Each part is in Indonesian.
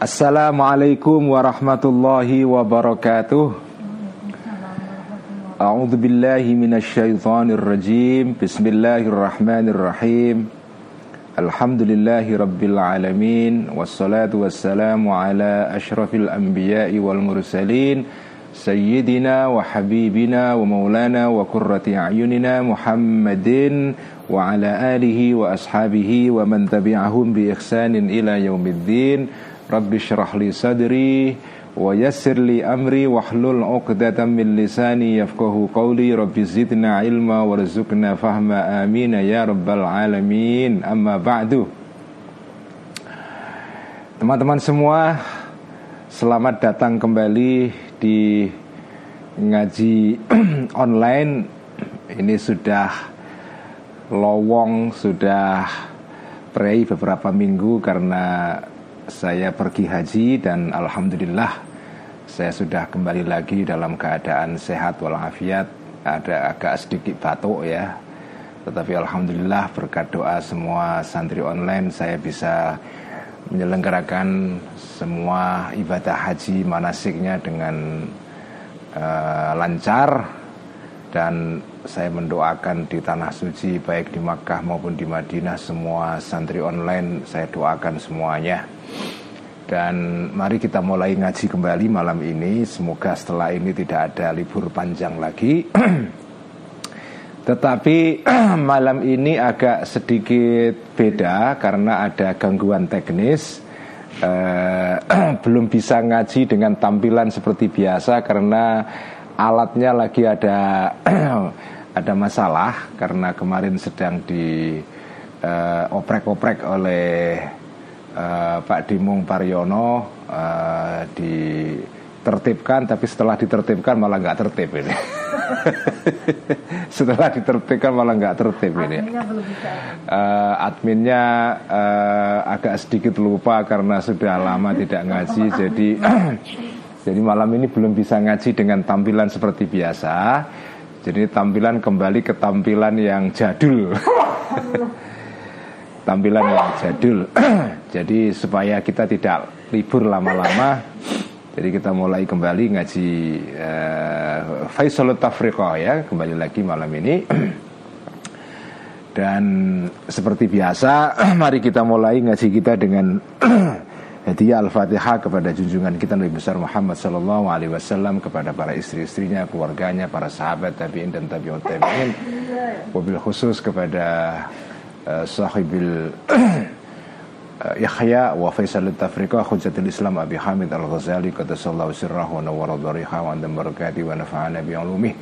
Assalamualaikum warahmatullahi wabarakatuh A'udzu billahi minasyaitonir rajim Bismillahirrahmanirrahim Alhamdulillahi rabbil alamin Wassalatu wassalamu ala ashrafil anbiya'i wal mursalin Sayyidina wa habibina wa maulana wa qurrati a'yunina Muhammadin wa ala alihi wa ashabihi wa man tabi'ahum bi ihsanin ila yaumiddin Rabbi syrah li sadri wa yassir li amri wahlul 'uqdatam min lisani yafqahu qawli. Rabbi zidna ilma warzuqna fahma. Amin ya rabbal alamin. Amma ba'du. Teman-teman semua selamat datang kembali di ngaji online. Ini sudah lowong sudah prei beberapa minggu karena saya pergi haji dan alhamdulillah saya sudah kembali lagi dalam keadaan sehat walafiat. Ada agak sedikit batuk ya. Tetapi alhamdulillah berkat doa semua santri online saya bisa menyelenggarakan semua ibadah haji manasiknya dengan uh, lancar dan saya mendoakan di tanah suci baik di Makkah maupun di Madinah semua santri online saya doakan semuanya dan mari kita mulai ngaji kembali malam ini. Semoga setelah ini tidak ada libur panjang lagi. Tetapi malam ini agak sedikit beda karena ada gangguan teknis. Uh, belum bisa ngaji dengan tampilan seperti biasa karena alatnya lagi ada ada masalah karena kemarin sedang di uh, oprek-oprek oleh uh, Pak Dimung Pariono uh, ditertibkan tapi setelah ditertibkan malah nggak tertib ini. Setelah ditertibkan malah nggak tertib ini. Uh, adminnya uh, agak sedikit lupa karena sudah lama tidak ngaji jadi jadi malam ini belum bisa ngaji dengan tampilan seperti biasa jadi tampilan kembali ke tampilan yang jadul tampilan yang jadul. jadi supaya kita tidak libur lama-lama, jadi kita mulai kembali ngaji uh, Faisal Tafriqah ya, kembali lagi malam ini. Dan seperti biasa, mari kita mulai ngaji kita dengan hadiah Al-Fatihah kepada junjungan kita Nabi besar Muhammad sallallahu alaihi wasallam kepada para istri-istrinya, keluarganya, para sahabat tabi'in dan tabi'ut tabi'in. Wabil khusus kepada sahibil Yahya wa Faisal Tafriqa Hujjatul Islam Abi Hamid Al-Ghazali Qadasallahu sirrahu wa nawara dhariha wa barakati wa nafa'ana bi'alumih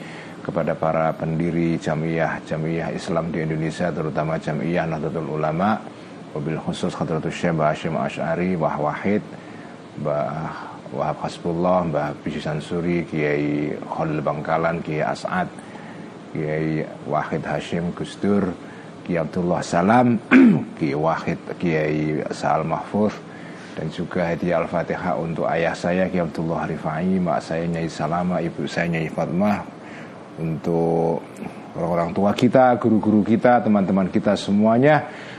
kepada para pendiri jamiah jamiah Islam di Indonesia terutama jamiah Nahdlatul Ulama wabil khusus Khadratul Syekh Hashim Ash'ari Wah Wahid Mbah Wahab Hasbullah Mbah Bisi Sansuri Kiai Khalil Bangkalan Kiai As'ad Kiai Wahid Hashim Gusdur Kiai Abdullah Salam, Kiai Wahid, Kiai Sa'al Mahfuz dan juga hadiah Al-Fatihah untuk ayah saya Kiai Abdullah Rifai, mak saya Nyai Salama, ibu saya Nyai Fatmah untuk orang-orang tua kita, guru-guru kita, teman-teman kita semuanya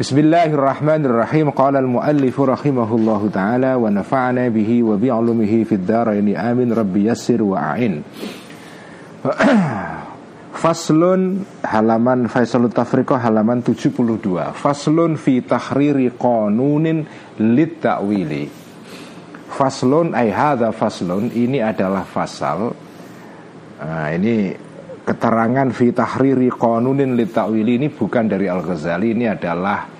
بسم الله الرحمن الرحيم قال المؤلف رحمه الله تعالى ونفعنا به وبعلمه في الدارين آمين ربي يسر وأعين Faslun halaman Faisalut Tafriqah halaman 72 Faslun fi tahriri qanunin lit ta'wili Faslun ay hadha faslun ini adalah fasal nah, ini keterangan fi tahriri qanunin lit ta'wili ini bukan dari Al-Ghazali ini adalah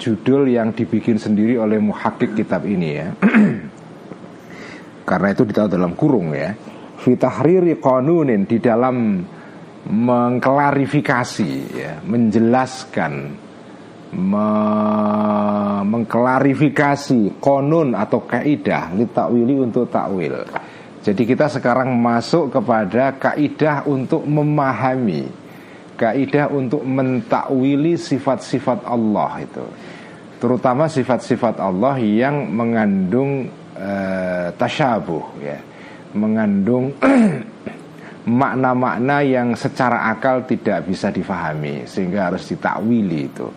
judul yang dibikin sendiri oleh muhakkik kitab ini ya. Karena itu ditaruh dalam kurung ya. Fi tahriri qanunin di dalam mengklarifikasi ya, menjelaskan me mengklarifikasi konun atau kaidah takwili untuk takwil. Jadi kita sekarang masuk kepada kaidah untuk memahami kaidah untuk mentakwili sifat-sifat Allah itu. Terutama sifat-sifat Allah yang mengandung uh, tasyabuh ya. Mengandung makna-makna yang secara akal tidak bisa difahami sehingga harus ditakwili itu.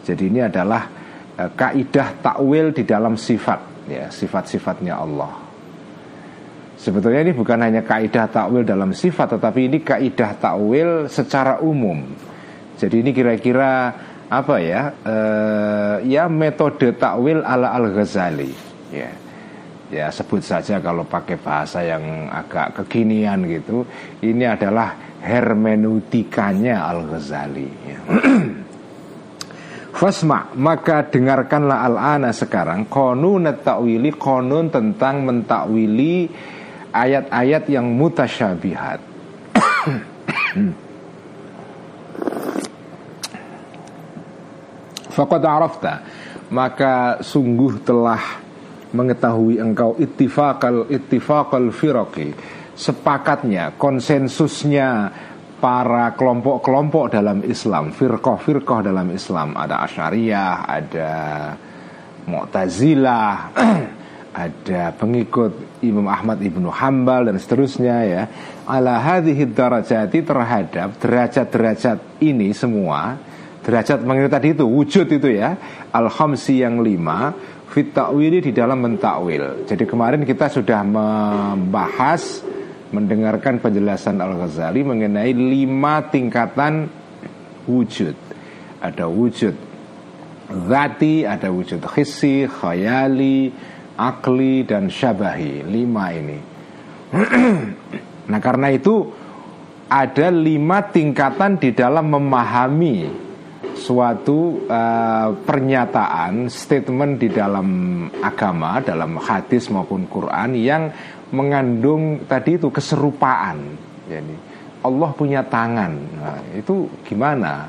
Jadi ini adalah uh, kaidah takwil di dalam sifat ya sifat-sifatnya Allah Sebetulnya ini bukan hanya kaidah takwil dalam sifat Tetapi ini kaidah takwil secara umum. Jadi ini kira-kira apa ya uh, ya metode takwil ala al Ghazali ya. Ya sebut saja kalau pakai bahasa yang agak kekinian gitu ini adalah hermeneutikanya al Ghazali ya. Fasma maka dengarkanlah al-ana sekarang konun takwili konun tentang mentakwili ayat-ayat yang mutasyabihat. Fakat arafta Maka sungguh telah mengetahui engkau ittifaqal ittifaqal firaqi sepakatnya konsensusnya para kelompok-kelompok dalam Islam firqah-firqah dalam Islam. Ada Asyariyah ada Mu'tazilah ada pengikut Imam Ahmad Ibnu Hambal dan seterusnya ya. Ala hadhihi darajati terhadap derajat-derajat ini semua derajat mengenai tadi itu wujud itu ya. Al khamsi yang lima fit ta'wili di dalam mentakwil. Jadi kemarin kita sudah membahas mendengarkan penjelasan al ghazali mengenai lima tingkatan wujud. Ada wujud zati ada wujud hissi khayali akli dan syabahi lima ini. Nah karena itu ada lima tingkatan di dalam memahami suatu uh, pernyataan statement di dalam agama dalam hadis maupun Quran yang mengandung tadi itu keserupaan. Jadi Allah punya tangan. Nah, itu gimana?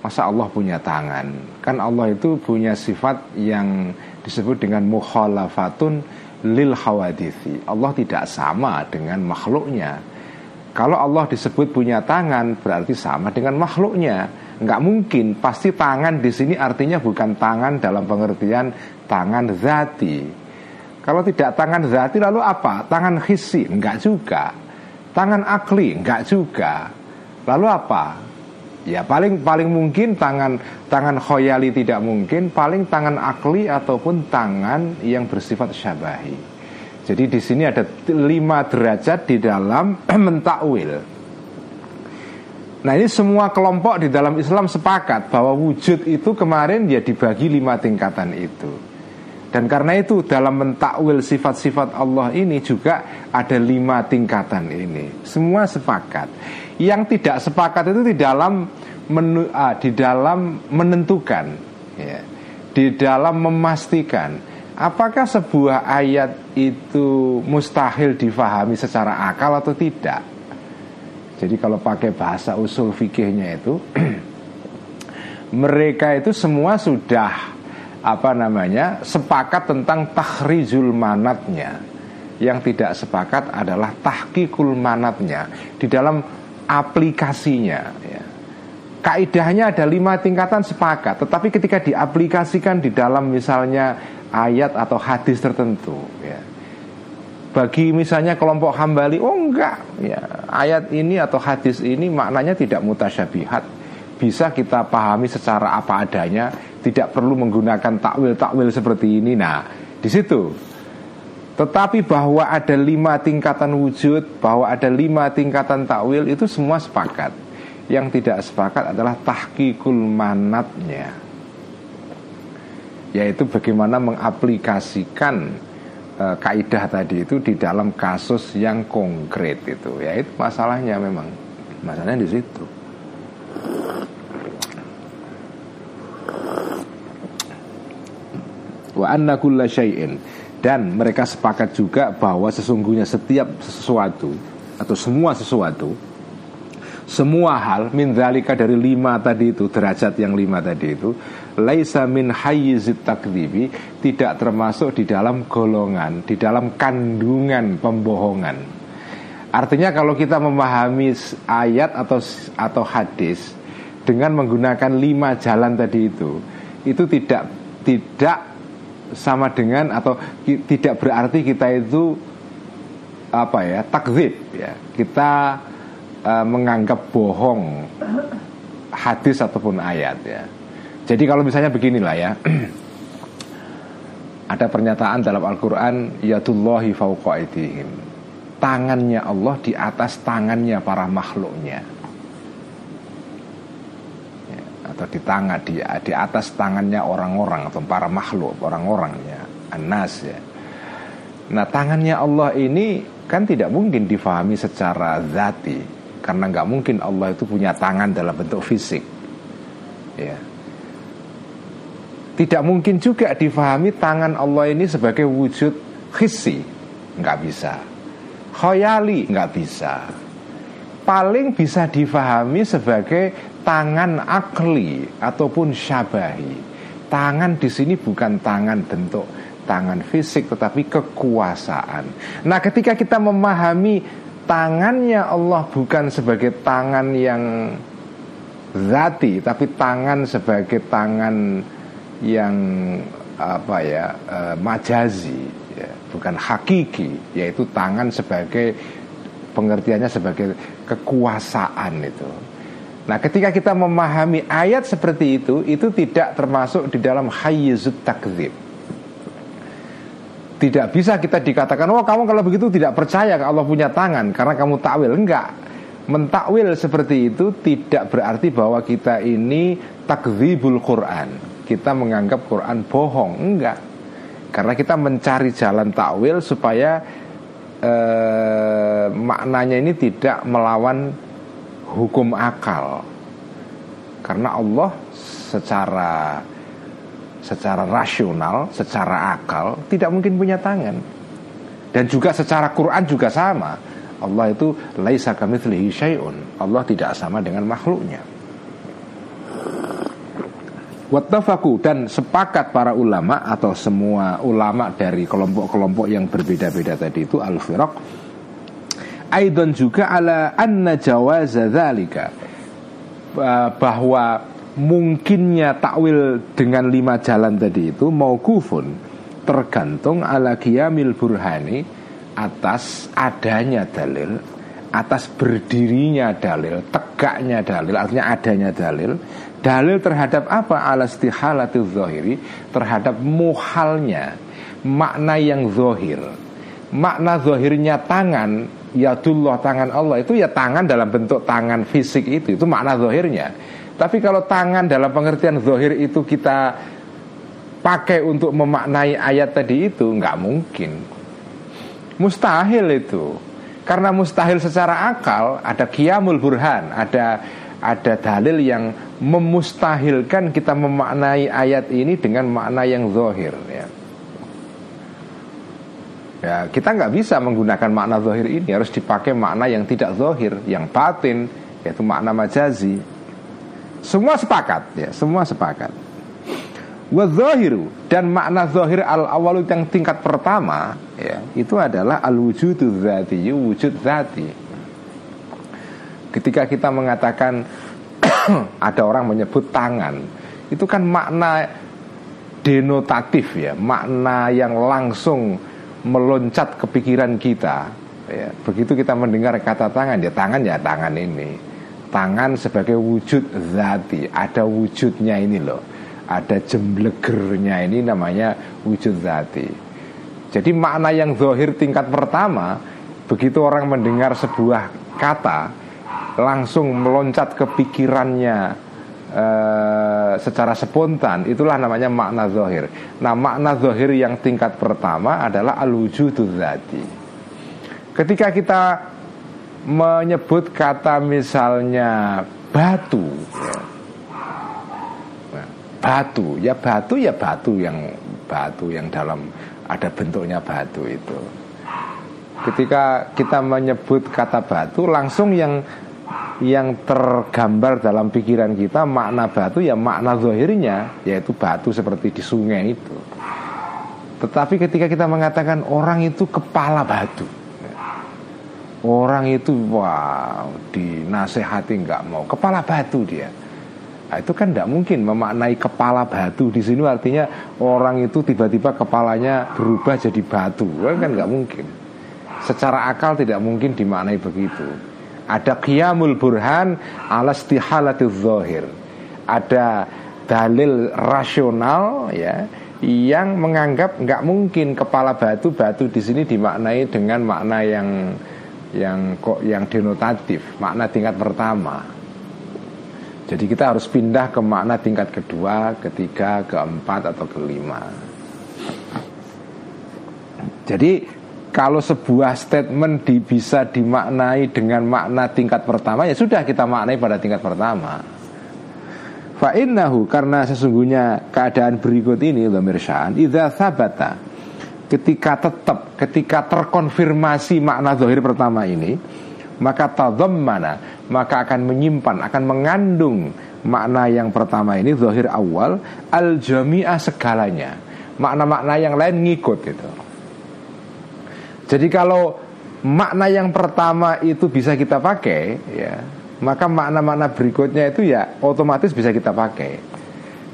Masa Allah punya tangan? Kan Allah itu punya sifat yang disebut dengan mukhalafatun lil hawadithi Allah tidak sama dengan makhluknya. Kalau Allah disebut punya tangan berarti sama dengan makhluknya. Nggak mungkin. Pasti tangan di sini artinya bukan tangan dalam pengertian tangan zati. Kalau tidak tangan zati lalu apa? Tangan hisi? Nggak juga. Tangan akli? Nggak juga. Lalu apa ya paling paling mungkin tangan tangan khoyali tidak mungkin paling tangan akli ataupun tangan yang bersifat syabahi. Jadi di sini ada lima derajat di dalam mentakwil. Nah ini semua kelompok di dalam Islam sepakat bahwa wujud itu kemarin ya dibagi lima tingkatan itu. Dan karena itu dalam mentakwil sifat-sifat Allah ini juga ada lima tingkatan ini. Semua sepakat Yang tidak sepakat itu di dalam menu, ah, di dalam menentukan ya, Di dalam memastikan Apakah sebuah ayat itu mustahil difahami secara akal atau tidak. Jadi kalau pakai bahasa usul fikihnya itu mereka itu semua sudah apa namanya sepakat tentang takhrijul manatnya. Yang tidak sepakat adalah tahkikul manatnya. Di dalam aplikasinya. Ya. Kaidahnya ada lima tingkatan sepakat, tetapi ketika diaplikasikan di dalam misalnya ayat atau hadis tertentu, ya, bagi misalnya kelompok hambali oh enggak ya ayat ini atau hadis ini maknanya tidak mutasyabihat bisa kita pahami secara apa adanya tidak perlu menggunakan takwil takwil seperti ini nah di situ tetapi bahwa ada lima tingkatan wujud bahwa ada lima tingkatan takwil itu semua sepakat. Yang tidak sepakat adalah tahkikul manatnya. Yaitu bagaimana mengaplikasikan e, kaidah tadi itu di dalam kasus yang konkret itu. Ya itu masalahnya memang. Masalahnya di situ. Wa anna kulla syai'in dan mereka sepakat juga bahwa sesungguhnya setiap sesuatu atau semua sesuatu semua hal min dari lima tadi itu derajat yang lima tadi itu laisa min hayyizit takdibi tidak termasuk di dalam golongan di dalam kandungan pembohongan. Artinya kalau kita memahami ayat atau atau hadis dengan menggunakan lima jalan tadi itu, itu tidak tidak sama dengan atau tidak berarti kita itu apa ya takzib ya kita uh, menganggap bohong hadis ataupun ayat ya. Jadi kalau misalnya beginilah ya. ada pernyataan dalam Al-Qur'an yadullahi fauqa tangannya Allah di atas tangannya para makhluknya ya, atau di tangan di, di atas tangannya orang-orang atau para makhluk orang-orangnya anas ya. Nah tangannya Allah ini kan tidak mungkin difahami secara zati karena nggak mungkin Allah itu punya tangan dalam bentuk fisik ya. Tidak mungkin juga difahami tangan Allah ini sebagai wujud khisi nggak bisa. Khoyali nggak bisa. Paling bisa difahami sebagai tangan akli ataupun syabahi tangan di sini bukan tangan bentuk tangan fisik tetapi kekuasaan nah ketika kita memahami tangannya Allah bukan sebagai tangan yang zati tapi tangan sebagai tangan yang apa ya uh, majazi ya, bukan hakiki yaitu tangan sebagai pengertiannya sebagai kekuasaan itu. Nah, ketika kita memahami ayat seperti itu, itu tidak termasuk di dalam hayyizut takzib. Tidak bisa kita dikatakan, oh kamu kalau begitu tidak percaya Allah punya tangan karena kamu takwil. Enggak. Mentakwil seperti itu tidak berarti bahwa kita ini takzibul Quran. Kita menganggap Quran bohong. Enggak. Karena kita mencari jalan takwil supaya eh, maknanya ini tidak melawan hukum akal. Karena Allah secara secara rasional, secara akal tidak mungkin punya tangan. Dan juga secara Quran juga sama. Allah itu laisa kamitslihi syai'un. Allah tidak sama dengan makhluknya. Wattafaku dan sepakat para ulama atau semua ulama dari kelompok-kelompok yang berbeda-beda tadi itu al-firaq Aidon juga ala anna jawaza dzalika bahwa mungkinnya takwil dengan lima jalan tadi itu mau kufun tergantung ala qiyamil burhani atas adanya dalil atas berdirinya dalil tegaknya dalil artinya adanya dalil. Dalil terhadap apa? Ala istihalatil zahiri Terhadap muhalnya. Makna yang zohir Makna zohirnya tangan Yadullah tangan Allah Itu ya tangan dalam bentuk tangan fisik itu Itu makna zohirnya Tapi kalau tangan dalam pengertian zohir itu kita Pakai untuk memaknai ayat tadi itu nggak mungkin. Mustahil itu. Karena mustahil secara akal Ada kiamul burhan Ada ada dalil yang memustahilkan kita memaknai ayat ini dengan makna yang zohir ya. Ya kita nggak bisa menggunakan makna zohir ini. Harus dipakai makna yang tidak zohir yang batin yaitu makna majazi. Semua sepakat ya semua sepakat. Wadzahiru dan makna zahir al awal yang tingkat pertama ya itu adalah al wujudu zati wujud zati Ketika kita mengatakan ada orang menyebut tangan, itu kan makna denotatif ya, makna yang langsung meloncat ke pikiran kita. Ya, begitu kita mendengar kata tangan, ya tangan ya tangan ini. Tangan sebagai wujud zati, ada wujudnya ini loh. Ada jemblegernya ini namanya wujud zati. Jadi makna yang zohir tingkat pertama Begitu orang mendengar sebuah kata langsung meloncat ke pikirannya uh, secara spontan itulah namanya makna zohir. Nah makna zohir yang tingkat pertama adalah al wujudu zati. Ketika kita menyebut kata misalnya batu, ya. Batu ya batu ya batu yang batu yang dalam ada bentuknya batu itu. Ketika kita menyebut kata batu langsung yang yang tergambar dalam pikiran kita makna batu ya makna zahirnya yaitu batu seperti di sungai itu. Tetapi ketika kita mengatakan orang itu kepala batu, Orang itu wow dinasehati nggak mau kepala batu dia. Nah, itu kan tidak mungkin memaknai kepala batu di sini artinya orang itu tiba-tiba kepalanya berubah jadi batu kan nggak mungkin. Secara akal tidak mungkin dimaknai begitu. Ada qiyamul burhan ala istihalatiz zahir. Ada dalil rasional ya yang menganggap nggak mungkin kepala batu batu di sini dimaknai dengan makna yang yang kok yang denotatif, makna tingkat pertama. Jadi kita harus pindah ke makna tingkat kedua, ketiga, keempat atau kelima. Jadi kalau sebuah statement di, bisa dimaknai dengan makna tingkat pertama ya sudah kita maknai pada tingkat pertama. Fa'innahu karena sesungguhnya keadaan berikut ini Dhamir Sya'an Idza sabata ketika tetap ketika terkonfirmasi makna zahir pertama ini maka mana maka akan menyimpan akan mengandung makna yang pertama ini zahir awal al jami'ah segalanya makna-makna yang lain ngikut itu jadi kalau makna yang pertama itu bisa kita pakai ya maka makna-makna berikutnya itu ya otomatis bisa kita pakai.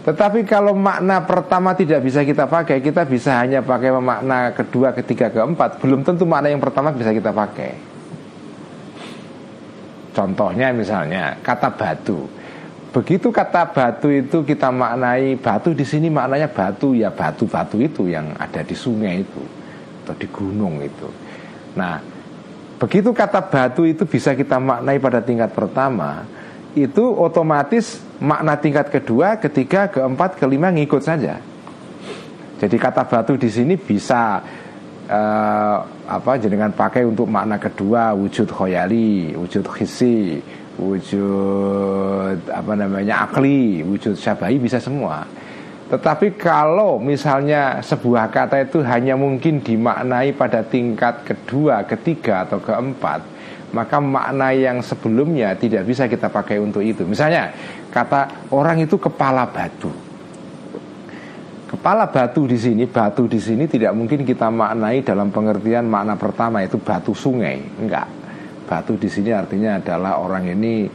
Tetapi kalau makna pertama tidak bisa kita pakai Kita bisa hanya pakai makna kedua, ketiga, keempat. Belum tentu makna yang pertama bisa kita pakai. Contohnya misalnya kata batu. Begitu kata batu itu kita maknai Batu di sini maknanya batu Ya batu-batu itu yang ada di sungai itu Atau di gunung itu Nah Begitu kata batu itu bisa kita maknai pada tingkat pertama itu otomatis makna tingkat kedua, ketiga, keempat, kelima ngikut saja. Jadi kata batu di sini bisa uh, apa jenengan pakai untuk makna kedua wujud khoyali, wujud khisi, wujud apa namanya akli, wujud syabai bisa semua. Tetapi kalau misalnya sebuah kata itu hanya mungkin dimaknai pada tingkat kedua, ketiga atau keempat, maka makna yang sebelumnya tidak bisa kita pakai untuk itu. Misalnya kata orang itu kepala batu. Kepala batu di sini, batu di sini tidak mungkin kita maknai dalam pengertian makna pertama itu batu sungai, enggak. Batu di sini artinya adalah orang ini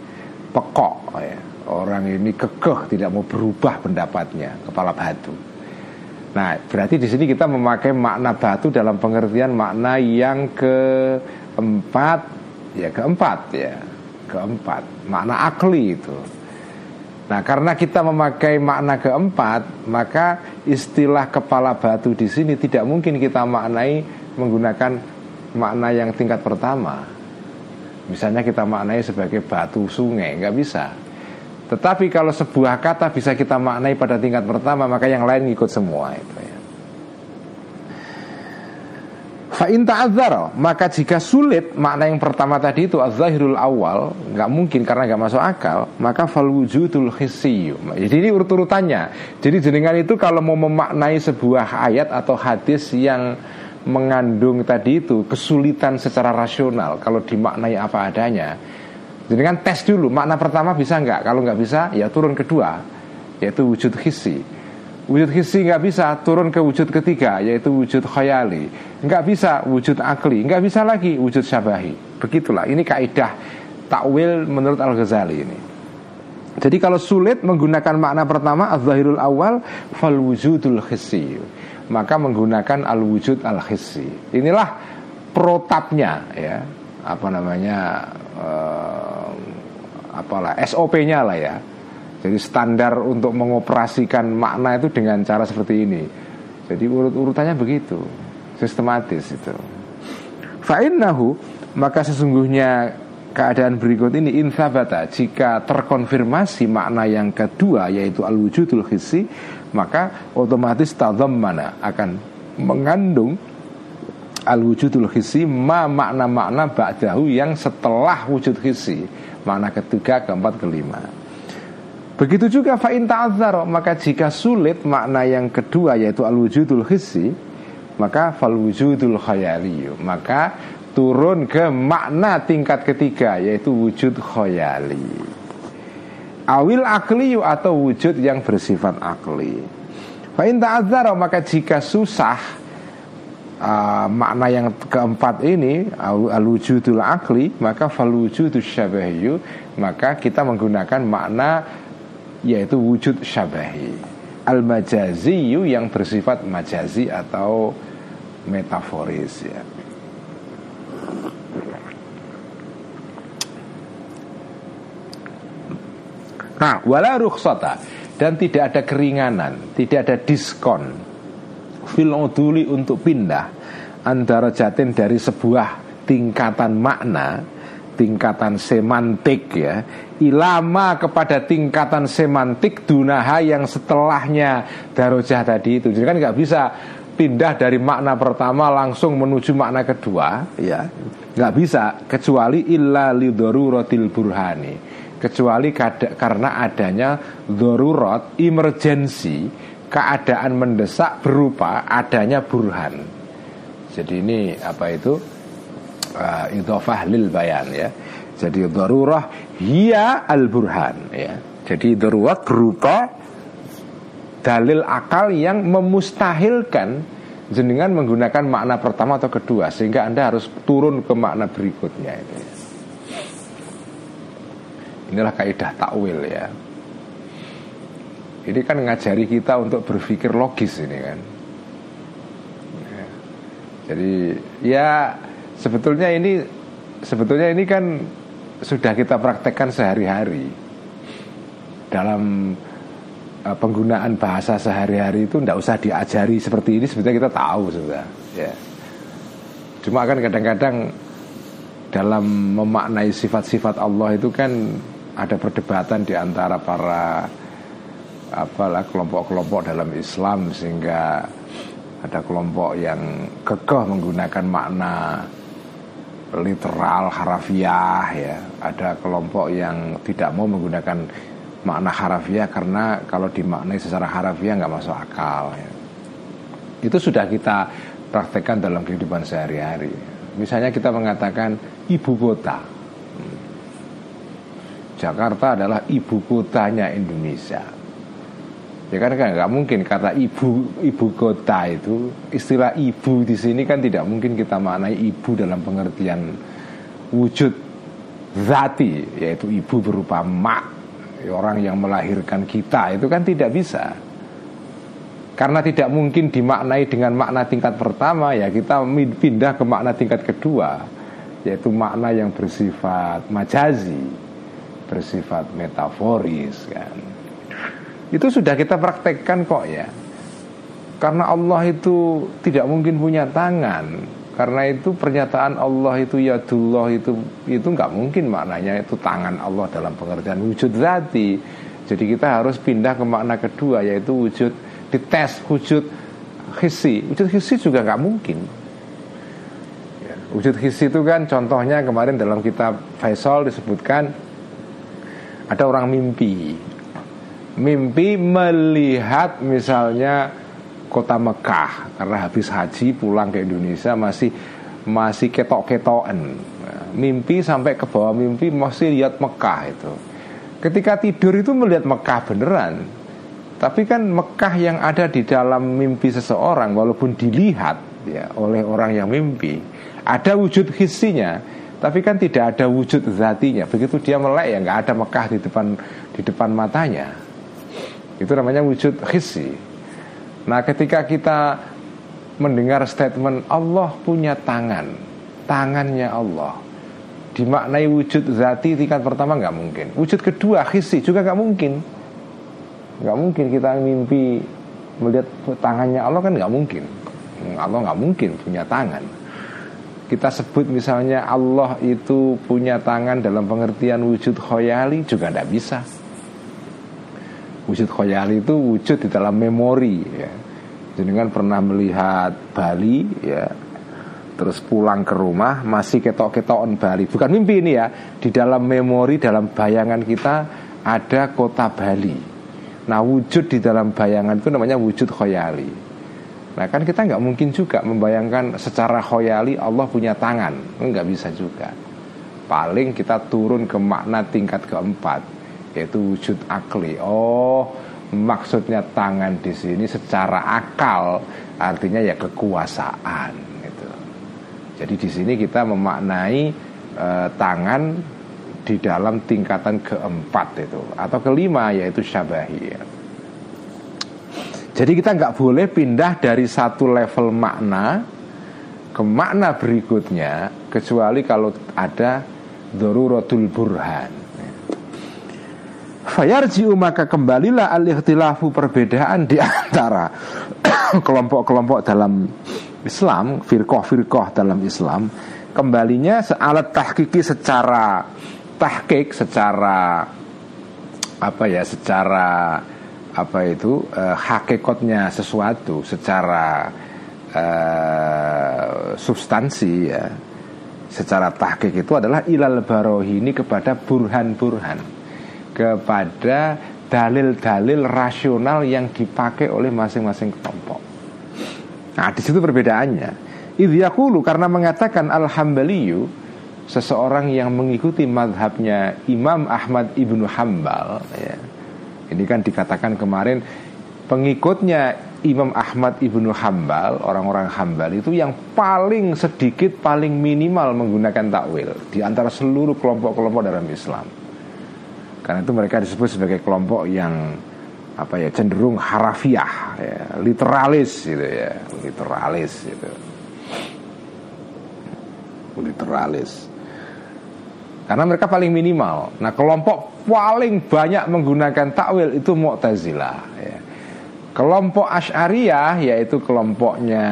pekok, ya. Orang ini kekeh, tidak mau berubah pendapatnya, kepala batu. Nah, berarti di sini kita memakai makna batu dalam pengertian makna yang keempat. Ya keempat ya. Keempat. Makna akli itu. Nah karena kita memakai makna keempat Maka istilah kepala batu di sini Tidak mungkin kita maknai Menggunakan makna yang tingkat pertama. Misalnya kita maknai sebagai batu sungai nggak bisa Tetapi kalau sebuah kata bisa kita maknai pada tingkat pertama Maka yang lain ikut semua itu ya. Fa'in Maka jika sulit makna yang pertama tadi itu Az-zahirul awal nggak mungkin karena nggak masuk akal Maka fal wujudul khisiyu Jadi ini urut-urutannya. Jadi jenengan itu kalau mau memaknai sebuah ayat atau hadis yang mengandung tadi itu kesulitan secara rasional Kalau dimaknai apa adanya Jenengan tes dulu makna pertama bisa nggak Kalau nggak bisa ya turun kedua Yaitu wujud khisi Wujud hissi nggak bisa turun ke wujud ketiga yaitu wujud khayali. Nggak bisa wujud akli, nggak bisa lagi wujud syabahi. Begitulah ini kaidah takwil menurut Al Ghazali ini. Jadi kalau sulit menggunakan makna pertama az-zahirul awal fal wujudul hissi. Maka menggunakan al wujud al hissi. Inilah protapnya ya. Apa namanya uh, apalah SOP-nya lah ya jadi standar untuk mengoperasikan makna itu dengan cara seperti ini. Jadi urut-urutannya begitu, sistematis itu. Fa'innahu maka sesungguhnya keadaan berikut ini insabata jika terkonfirmasi makna yang kedua yaitu al-wujudul hissi maka otomatis mana akan mengandung al-wujudul hissi ma makna-makna ba'dahu yang setelah wujud hissi makna ketiga, keempat, kelima. Begitu juga fa'in ta'adzar Maka jika sulit makna yang kedua Yaitu al-wujudul hissi Maka fal wujudul khayali Maka turun ke makna tingkat ketiga Yaitu wujud khayali. Awil akli atau wujud yang bersifat akli. Fa'in ta'adzar Maka jika susah uh, makna yang keempat ini al-wujudul akli maka falwujudus syabahiyu maka kita menggunakan makna yaitu wujud syabahi al-majaziyu yang bersifat majazi atau metaforis ya. Nah, wala rukhsata dan tidak ada keringanan, tidak ada diskon fil untuk pindah antara jatin dari sebuah tingkatan makna, tingkatan semantik ya, ilama kepada tingkatan semantik dunaha yang setelahnya darojah tadi itu. Jadi kan nggak bisa pindah dari makna pertama langsung menuju makna kedua ya nggak bisa kecuali illa rotil burhani kecuali karena adanya darurat emergency keadaan mendesak berupa adanya burhan jadi ini apa itu uh, idhofah lil bayan ya jadi darurah hiya al burhan ya jadi darurat berupa dalil akal yang memustahilkan jenengan menggunakan makna pertama atau kedua sehingga anda harus turun ke makna berikutnya itu. Inilah kaidah takwil ya. Ini kan ngajari kita untuk berpikir logis ini kan. Ya. Jadi ya sebetulnya ini sebetulnya ini kan sudah kita praktekkan sehari-hari dalam uh, penggunaan bahasa sehari-hari itu tidak usah diajari seperti ini sebetulnya kita tahu sudah ya cuma kan kadang-kadang dalam memaknai sifat-sifat Allah itu kan ada perdebatan di antara para apalah kelompok-kelompok dalam Islam sehingga ada kelompok yang kekeh menggunakan makna literal harafiah ya ada kelompok yang tidak mau menggunakan makna harafiah karena kalau dimaknai secara harafiah nggak masuk akal ya. itu sudah kita praktekkan dalam kehidupan sehari-hari misalnya kita mengatakan ibu kota hmm. Jakarta adalah ibu kotanya Indonesia ya kan nggak mungkin kata ibu ibu kota itu istilah ibu di sini kan tidak mungkin kita maknai ibu dalam pengertian wujud zati yaitu ibu berupa mak. Orang yang melahirkan kita itu kan tidak bisa. Karena tidak mungkin dimaknai dengan makna tingkat pertama ya kita pindah ke makna tingkat kedua yaitu makna yang bersifat majazi bersifat metaforis kan itu sudah kita praktekkan kok ya karena Allah itu tidak mungkin punya tangan karena itu pernyataan Allah itu ya Yadullah itu itu nggak mungkin maknanya itu tangan Allah dalam pengertian wujud zati. Jadi kita harus pindah ke makna kedua yaitu wujud dites wujud hisi. Wujud hisi juga nggak mungkin. Ya, wujud hisi itu kan contohnya kemarin dalam kitab Faisal disebutkan ada orang mimpi. Mimpi melihat misalnya kota Mekah karena habis haji pulang ke Indonesia masih masih ketok-ketokan. Mimpi sampai ke bawah mimpi masih lihat Mekah itu. Ketika tidur itu melihat Mekah beneran. Tapi kan Mekah yang ada di dalam mimpi seseorang walaupun dilihat ya oleh orang yang mimpi ada wujud hisinya tapi kan tidak ada wujud zatinya. Begitu dia melek ya nggak ada Mekah di depan di depan matanya itu namanya wujud hisi Nah ketika kita mendengar statement Allah punya tangan. Tangannya Allah. Dimaknai wujud zati tingkat pertama nggak mungkin. Wujud kedua khisi juga nggak mungkin. Nggak mungkin kita mimpi melihat tangannya Allah kan nggak mungkin. Allah nggak mungkin punya tangan. Kita sebut misalnya Allah itu punya tangan dalam pengertian wujud khoyali juga tidak bisa Wujud khoyali itu wujud di dalam memori ya. Jenengan pernah melihat Bali ya. Terus pulang ke rumah masih ketok-ketokan Bali. Bukan mimpi ini ya. Di dalam memori, dalam bayangan kita ada kota Bali. Nah wujud di dalam bayangan itu namanya wujud khoyali. Nah kan kita nggak mungkin juga membayangkan secara khoyali Allah punya tangan. Nggak bisa juga. Paling kita turun ke makna tingkat keempat yaitu wujud akli. Oh, maksudnya tangan di sini secara akal artinya ya kekuasaan. Jadi di sini kita memaknai uh, tangan di dalam tingkatan keempat itu atau kelima yaitu syabahi. Ya. Jadi kita nggak boleh pindah dari satu level makna ke makna berikutnya kecuali kalau ada daruratul burhan. Fayarji'u maka kembalilah al-ikhtilafu perbedaan di antara kelompok-kelompok dalam Islam, firqah-firqah dalam Islam. Kembalinya alat tahkiki secara tahkik secara apa ya secara apa itu eh, hakikatnya sesuatu secara eh, substansi ya. Secara tahkik itu adalah ilal barohini kepada burhan-burhan kepada dalil-dalil rasional yang dipakai oleh masing-masing kelompok. Nah, di situ perbedaannya. Idyakulu karena mengatakan Al-Hambaliyu seseorang yang mengikuti madhabnya Imam Ahmad ibnu Hambal. Ya. Ini kan dikatakan kemarin pengikutnya Imam Ahmad ibnu Hambal, orang-orang Hambal itu yang paling sedikit, paling minimal menggunakan takwil di antara seluruh kelompok-kelompok dalam Islam. Karena itu mereka disebut sebagai kelompok yang apa ya cenderung harafiah, ya, literalis gitu ya, literalis gitu. Literalis. Karena mereka paling minimal. Nah, kelompok paling banyak menggunakan takwil itu Mu'tazilah ya. Kelompok Asy'ariyah yaitu kelompoknya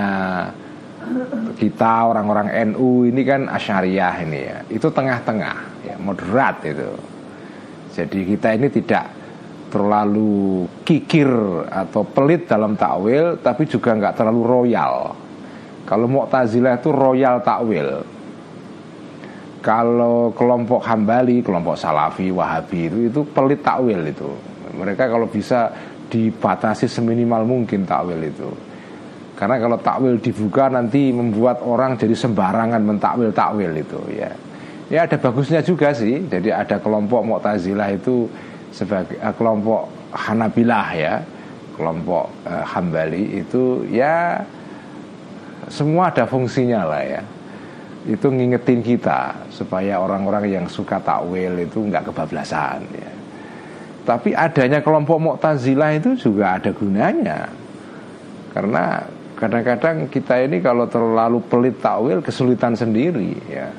kita orang-orang NU ini kan Asy'ariyah ini ya. Itu tengah-tengah ya, moderat itu. Jadi kita ini tidak terlalu kikir atau pelit dalam takwil tapi juga nggak terlalu royal. Kalau Mu'tazilah itu royal takwil. Kalau kelompok Hambali, kelompok Salafi, Wahabi itu itu pelit takwil itu. Mereka kalau bisa dibatasi seminimal mungkin takwil itu. Karena kalau takwil dibuka nanti membuat orang jadi sembarangan mentakwil takwil itu ya. Ya ada bagusnya juga sih. Jadi ada kelompok Mu'tazilah itu sebagai uh, kelompok Hanabilah ya, kelompok uh, Hambali itu ya semua ada fungsinya lah ya. Itu ngingetin kita supaya orang-orang yang suka takwil itu nggak kebablasan ya. Tapi adanya kelompok Mu'tazilah itu juga ada gunanya. Karena kadang-kadang kita ini kalau terlalu pelit takwil kesulitan sendiri ya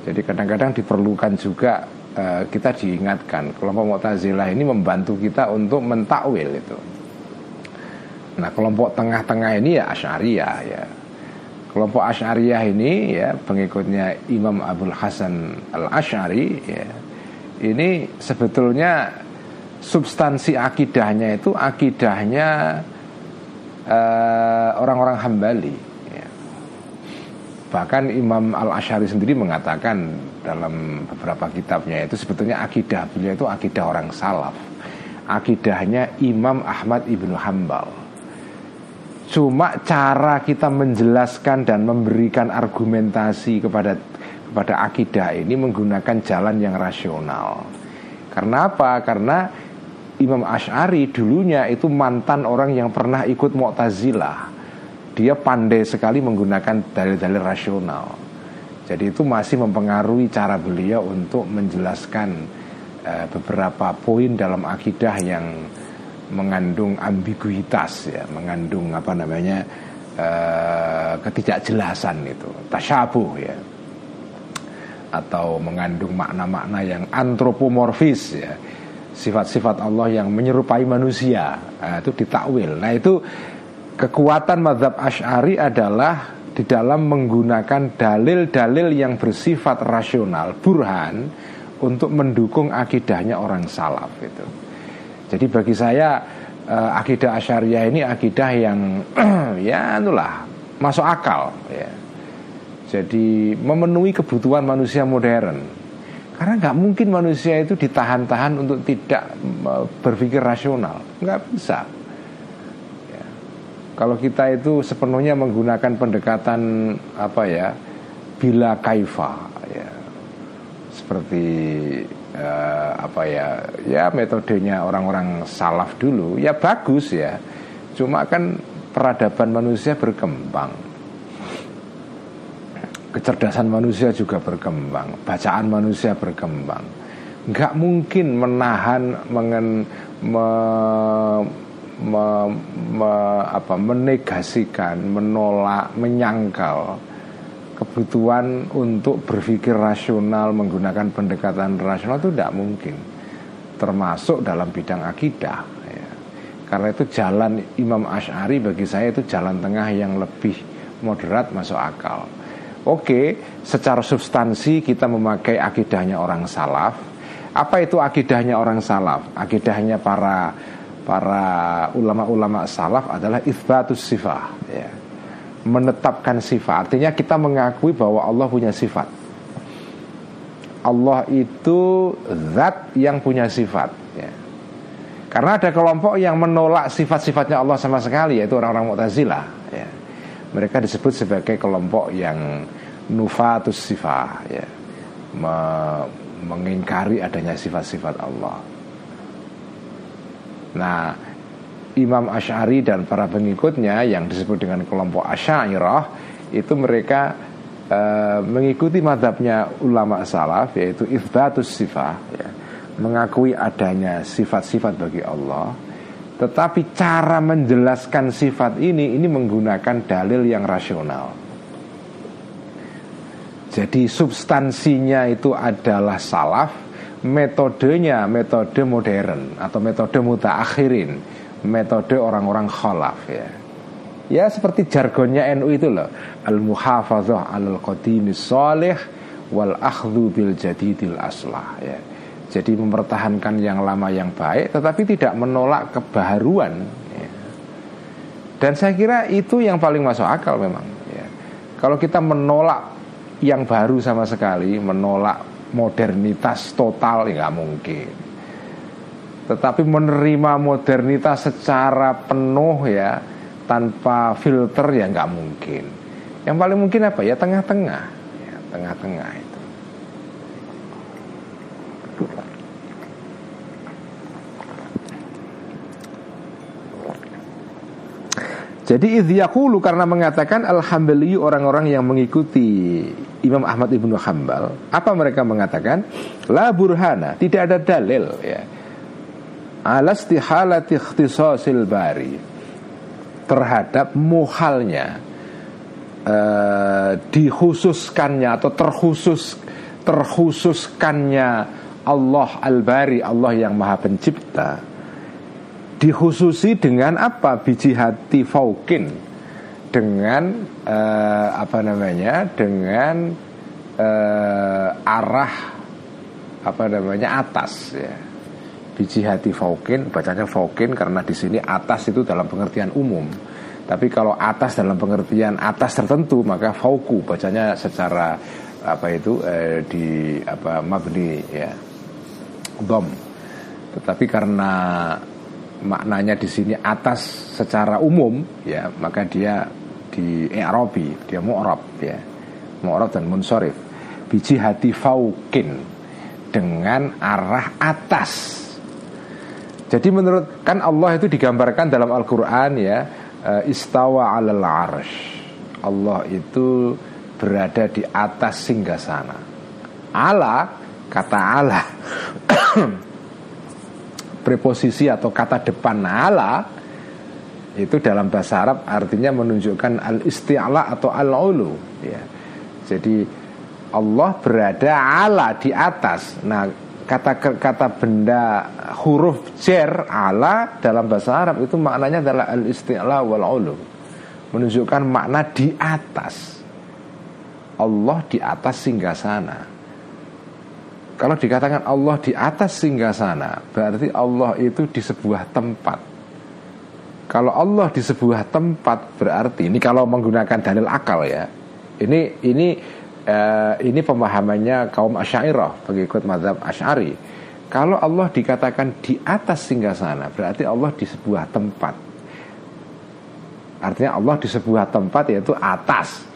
jadi kadang-kadang diperlukan juga uh, kita diingatkan kelompok Mu'tazilah ini membantu kita untuk mentakwil itu. Nah kelompok tengah-tengah ini ya Asy'ariyah ya. Kelompok Asy'ariyah ini ya pengikutnya Imam Abdul Hasan Al Asy'ari ya. Ini sebetulnya substansi akidahnya itu akidahnya uh, orang-orang Hambali Bahkan Imam Al-Ashari sendiri mengatakan dalam beberapa kitabnya itu sebetulnya akidah beliau itu akidah orang salaf. Akidahnya Imam Ahmad Ibnu Hambal. Cuma cara kita menjelaskan dan memberikan argumentasi kepada kepada akidah ini menggunakan jalan yang rasional. Karena apa? Karena Imam Ash'ari dulunya itu mantan orang yang pernah ikut Mu'tazilah dia pandai sekali menggunakan dalil-dalil rasional. Jadi itu masih mempengaruhi cara beliau untuk menjelaskan uh, beberapa poin dalam akidah yang mengandung ambiguitas ya, mengandung apa namanya uh, ketidakjelasan itu, tasyabuh ya. Atau mengandung makna-makna yang antropomorfis ya. Sifat-sifat Allah yang menyerupai manusia. Nah, itu ditakwil. Nah, itu Kekuatan madhab Ash'ari adalah di dalam menggunakan dalil-dalil yang bersifat rasional, burhan, untuk mendukung akidahnya orang salaf itu. Jadi bagi saya uh, akidah Asyariah ini akidah yang ya itulah masuk akal ya. Jadi memenuhi kebutuhan manusia modern. Karena nggak mungkin manusia itu ditahan-tahan untuk tidak eh, berpikir rasional, nggak bisa. Kalau kita itu sepenuhnya menggunakan pendekatan apa ya bila kaifa ya. Seperti uh, apa ya ya metodenya orang-orang salaf dulu ya bagus ya. Cuma kan peradaban manusia berkembang. Kecerdasan manusia juga berkembang, bacaan manusia berkembang. Nggak mungkin menahan, mengen, me, me, me, apa, menegasikan, menolak, menyangkal kebutuhan untuk berpikir rasional menggunakan pendekatan rasional itu tidak mungkin. Termasuk dalam bidang akidah ya. karena itu jalan Imam Ash'ari bagi saya itu jalan tengah yang lebih moderat masuk akal. Oke secara substansi kita memakai akidahnya orang salaf. Apa itu akidahnya orang salaf? Akidahnya para para ulama-ulama salaf adalah isbatus sifah ya menetapkan sifat Artinya kita mengakui bahwa Allah punya sifat Allah itu zat yang punya sifat ya. Karena ada kelompok yang menolak sifat-sifatnya Allah sama sekali Yaitu orang-orang Mu'tazilah ya. Mereka disebut sebagai kelompok yang nufatus sifat ya. Me mengingkari adanya sifat-sifat Allah Nah Imam Ash'ari dan para pengikutnya yang disebut dengan kelompok Ash'ariyah itu mereka e, mengikuti madhabnya ulama salaf yaitu ifbatus sifat ya, mengakui adanya sifat-sifat bagi Allah. Tetapi cara menjelaskan sifat ini ini menggunakan dalil yang rasional. Jadi substansinya itu adalah salaf metodenya metode modern atau metode mutaakhirin metode orang-orang khalaf ya. Ya seperti jargonnya NU itu loh Al-muhafazah al-qadimis salih Wal akhdhu bil jadidil aslah ya. Jadi mempertahankan yang lama yang baik Tetapi tidak menolak kebaharuan ya. Dan saya kira itu yang paling masuk akal memang ya. Kalau kita menolak yang baru sama sekali Menolak modernitas total ya nggak mungkin tetapi menerima modernitas secara penuh ya tanpa filter ya nggak mungkin. Yang paling mungkin apa ya tengah-tengah, ya, tengah-tengah itu. Jadi idhiyakulu karena mengatakan Alhamdulillah orang-orang yang mengikuti Imam Ahmad ibnu Hambal. Apa mereka mengatakan? La burhana, tidak ada dalil ya. Ala istihalati ikhtisasil bari terhadap muhalnya uh, dikhususkannya atau terkhusus terkhususkannya Allah al-Bari Allah yang Maha Pencipta dikhususi dengan apa? Biji hati faukin dengan uh, apa namanya dengan uh, arah apa namanya atas ya. Biji hati faukin bacanya faukin karena di sini atas itu dalam pengertian umum. Tapi kalau atas dalam pengertian atas tertentu maka fauku bacanya secara apa itu eh, di apa mabni ya. Dom. Tetapi karena maknanya di sini atas secara umum ya maka dia di Arabi dia mu'rab ya mu'rab dan munsorif biji hati faukin dengan arah atas jadi menurut kan Allah itu digambarkan dalam Al-Qur'an ya eh, istawa 'alal arsh. Allah itu berada di atas singgasana. Ala kata ala preposisi atau kata depan ala itu dalam bahasa Arab artinya menunjukkan al isti'la atau al ulu ya. Jadi Allah berada ala di atas. Nah, kata kata benda huruf jer ala dalam bahasa Arab itu maknanya adalah al isti'la wal ulu menunjukkan makna di atas Allah di atas singgasana kalau dikatakan Allah di atas singgasana berarti Allah itu di sebuah tempat kalau Allah di sebuah tempat berarti ini kalau menggunakan dalil akal ya ini ini uh, ini pemahamannya kaum Asy'ariyah pengikut mazhab Asy'ari. Kalau Allah dikatakan di atas singgasana berarti Allah di sebuah tempat. Artinya Allah di sebuah tempat yaitu atas.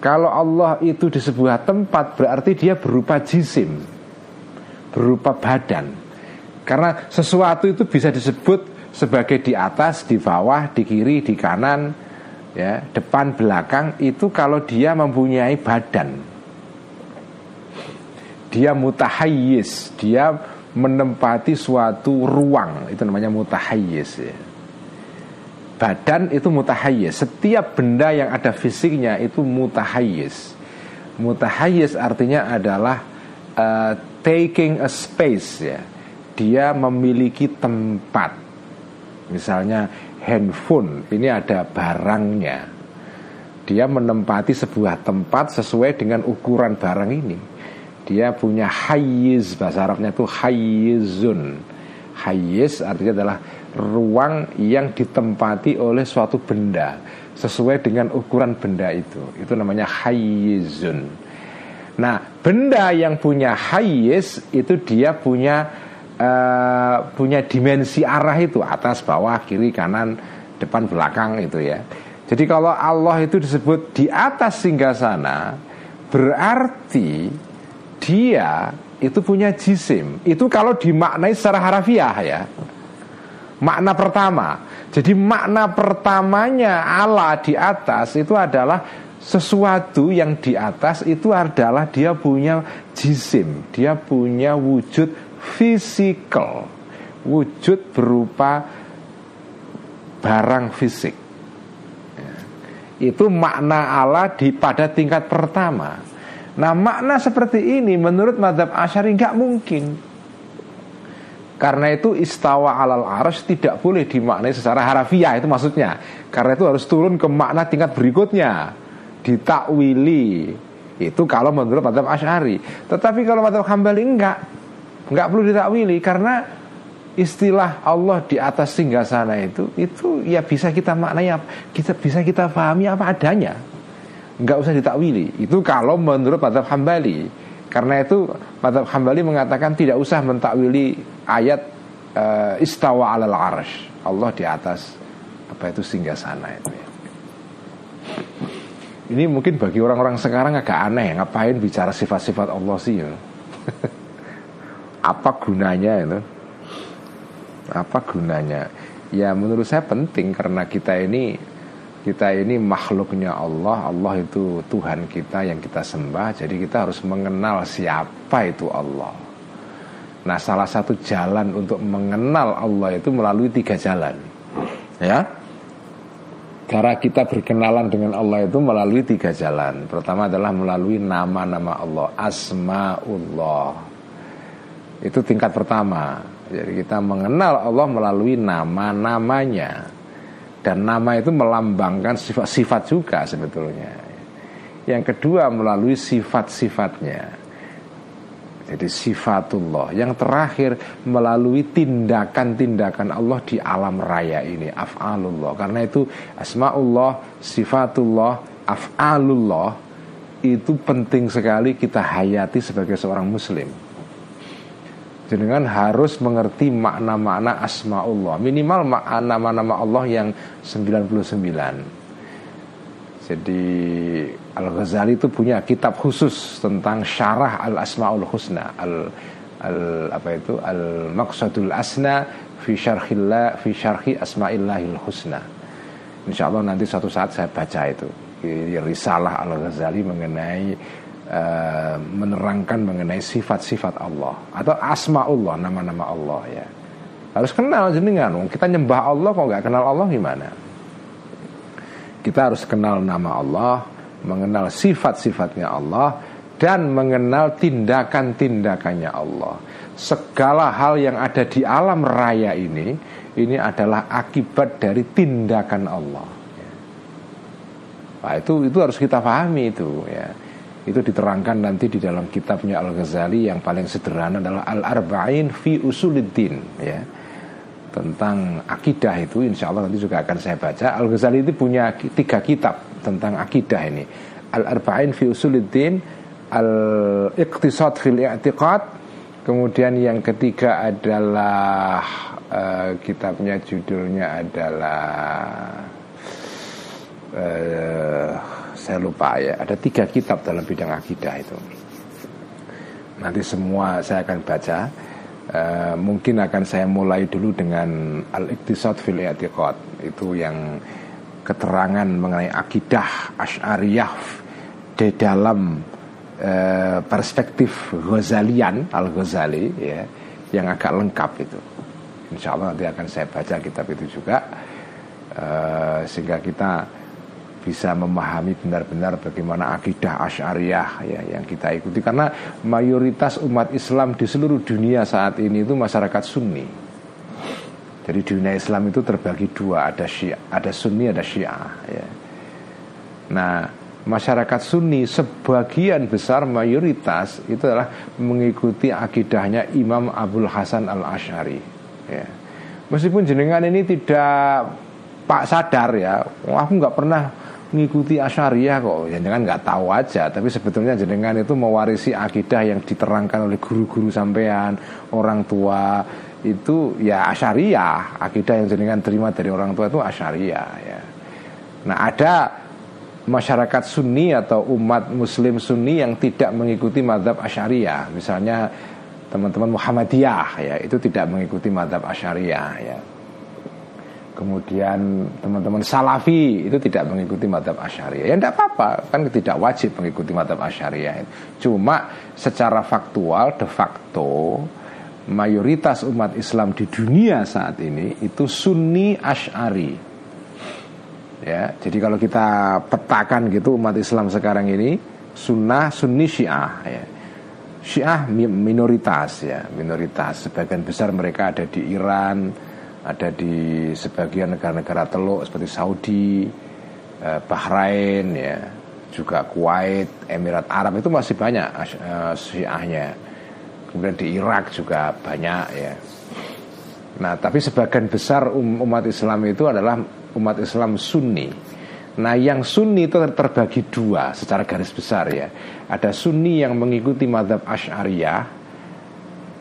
Kalau Allah itu di sebuah tempat berarti dia berupa jisim, berupa badan. Karena sesuatu itu bisa disebut sebagai di atas, di bawah, di kiri, di kanan, ya depan belakang itu kalau dia mempunyai badan. Dia mutahayyiz dia menempati suatu ruang itu namanya mutahayyiz ya. badan itu mutahayyiz setiap benda yang ada fisiknya itu mutahayyiz mutahayyiz artinya adalah uh, taking a space ya. Dia memiliki tempat misalnya handphone ini ada barangnya. Dia menempati sebuah tempat sesuai dengan ukuran barang ini. Dia punya hayyiz bahasa Arabnya itu hayyizun. Hayyiz artinya adalah ruang yang ditempati oleh suatu benda sesuai dengan ukuran benda itu. Itu namanya hayyizun. Nah benda yang punya hayyiz itu dia punya uh, punya dimensi arah itu atas bawah kiri kanan depan belakang itu ya. Jadi kalau Allah itu disebut di atas singgah sana berarti dia itu punya jisim. Itu kalau dimaknai secara harafiah ya. Makna pertama. Jadi makna pertamanya Allah di atas itu adalah sesuatu yang di atas itu adalah dia punya jisim, dia punya wujud fisikal wujud berupa barang fisik. Ya. itu makna Allah di pada tingkat pertama. Nah makna seperti ini menurut madhab asyari nggak mungkin. Karena itu istawa alal arsh tidak boleh dimaknai secara harafiah itu maksudnya. Karena itu harus turun ke makna tingkat berikutnya. Ditakwili. Itu kalau menurut madhab asyari. Tetapi kalau madhab hambali enggak nggak perlu ditakwili karena istilah Allah di atas singgah sana itu itu ya bisa kita maknai kita bisa kita pahami apa adanya. Nggak usah ditakwili. Itu kalau menurut madhab hambali. Karena itu madhab hambali mengatakan tidak usah mentakwili ayat uh, istawa alal arsh. Allah di atas apa itu singgah sana itu ya. Ini mungkin bagi orang-orang sekarang agak aneh Ngapain bicara sifat-sifat Allah sih ya apa gunanya itu? Apa gunanya? Ya menurut saya penting karena kita ini kita ini makhluknya Allah. Allah itu Tuhan kita yang kita sembah. Jadi kita harus mengenal siapa itu Allah. Nah salah satu jalan untuk mengenal Allah itu melalui tiga jalan. Ya? Cara kita berkenalan dengan Allah itu melalui tiga jalan. Pertama adalah melalui nama-nama Allah. Asmaullah itu tingkat pertama. Jadi kita mengenal Allah melalui nama-namanya. Dan nama itu melambangkan sifat-sifat juga sebetulnya. Yang kedua melalui sifat-sifatnya. Jadi sifatullah Yang terakhir melalui tindakan-tindakan Allah di alam raya ini Af'alullah Karena itu asma'ullah, sifatullah, af'alullah Itu penting sekali kita hayati sebagai seorang muslim Jenengan harus mengerti makna-makna asma'ullah. Minimal makna nama-nama Allah yang 99 Jadi Al-Ghazali itu punya kitab khusus tentang syarah al-asma'ul husna. Al, al apa itu? Al maqsadul asna fi syarhillah fi syarhi asma'illahil husna. Insyaallah nanti suatu saat saya baca itu. Risalah al-Ghazali mengenai uh, menerangkan mengenai sifat-sifat Allah. Atau asma Allah nama-nama Allah ya. Harus kenal jenengan. Kita nyembah Allah kok nggak kenal Allah gimana? Kita harus kenal nama Allah mengenal sifat-sifatnya Allah dan mengenal tindakan-tindakannya Allah. Segala hal yang ada di alam raya ini ini adalah akibat dari tindakan Allah Nah, itu itu harus kita pahami itu ya itu diterangkan nanti di dalam kitabnya Al Ghazali yang paling sederhana adalah Al Arba'in fi Usuluddin ya. Tentang akidah itu insya Allah nanti juga akan saya baca. Al Ghazali itu punya tiga kitab tentang akidah ini. Al Arba'in fi Usuluddin Al Iqtisad fil I'tiqad kemudian yang ketiga adalah uh, kitabnya judulnya adalah uh, saya lupa ya. Ada tiga kitab dalam bidang akidah itu. Nanti semua saya akan baca. Uh, mungkin akan saya mulai dulu dengan al iktisad fil i'tiqad. Itu yang keterangan mengenai akidah Asy'ariyah di dalam eh, perspektif Ghazalian Al Ghazali ya yang agak lengkap itu. Insya Allah nanti akan saya baca kitab itu juga. Eh, sehingga kita bisa memahami benar-benar bagaimana akidah Asy'ariyah ya yang kita ikuti karena mayoritas umat Islam di seluruh dunia saat ini itu masyarakat Sunni. Jadi dunia Islam itu terbagi dua, ada Syiah, ada Sunni, ada Syiah ya. Nah, masyarakat Sunni sebagian besar mayoritas itu adalah mengikuti akidahnya Imam Abdul Hasan Al Ashari. Ya. Meskipun jenengan ini tidak pak sadar ya, aku nggak pernah mengikuti Asyariah kok. Ya jangan nggak tahu aja. Tapi sebetulnya jenengan itu mewarisi akidah yang diterangkan oleh guru-guru sampean orang tua. Itu ya Asyariah akidah yang jenengan terima dari orang tua itu Asyariah ya. Nah ada masyarakat Sunni atau umat Muslim Sunni yang tidak mengikuti madhab Asyariah misalnya teman-teman Muhammadiyah ya. Itu tidak mengikuti madhab Asyariah ya Kemudian teman-teman Salafi itu tidak mengikuti madhab Asyariah Ya tidak apa-apa, kan tidak wajib mengikuti madhab Asyariah Cuma secara faktual, de facto Mayoritas umat Islam di dunia saat ini itu Sunni Ash'ari Ya, jadi kalau kita petakan gitu umat Islam sekarang ini Sunnah Sunni Syiah ya. Syiah minoritas ya, minoritas. Sebagian besar mereka ada di Iran, ada di sebagian negara-negara teluk seperti Saudi, eh, Bahrain ya, juga Kuwait, Emirat Arab itu masih banyak uh, Syiahnya. Kemudian di Irak juga banyak ya. Nah, tapi sebagian besar um, umat Islam itu adalah umat Islam Sunni. Nah, yang Sunni itu terbagi dua secara garis besar ya. Ada Sunni yang mengikuti madhab Ash'ariyah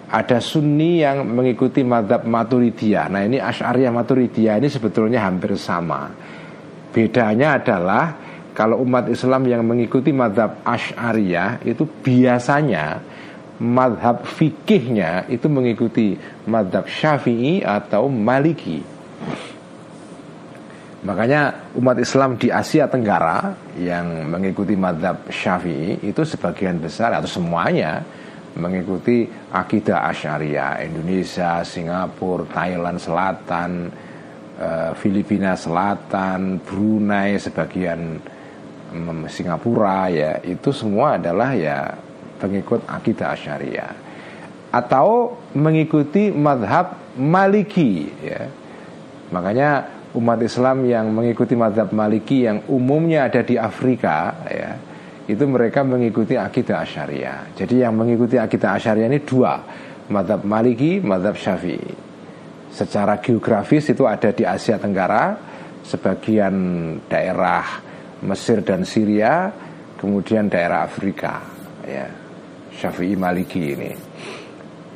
ada Sunni yang mengikuti madhab Maturidiyah. Nah ini Ash'ariyah Maturidiyah ini sebetulnya hampir sama. Bedanya adalah kalau umat Islam yang mengikuti madhab Ash'ariyah itu biasanya madhab fikihnya itu mengikuti madhab Syafi'i atau Maliki. Makanya umat Islam di Asia Tenggara yang mengikuti madhab Syafi'i itu sebagian besar atau semuanya mengikuti akidah Asyariah Indonesia, Singapura, Thailand Selatan, eh, Filipina Selatan, Brunei sebagian mm, Singapura ya itu semua adalah ya pengikut akidah Asyariah. Atau mengikuti madhab Maliki ya. Makanya umat Islam yang mengikuti madhab Maliki yang umumnya ada di Afrika ya itu mereka mengikuti akidah asyariah. Jadi yang mengikuti akidah asyariah ini dua, madhab Maliki, madhab Syafi'i. Secara geografis itu ada di Asia Tenggara, sebagian daerah Mesir dan Syria, kemudian daerah Afrika, ya Syafi'i Maliki ini.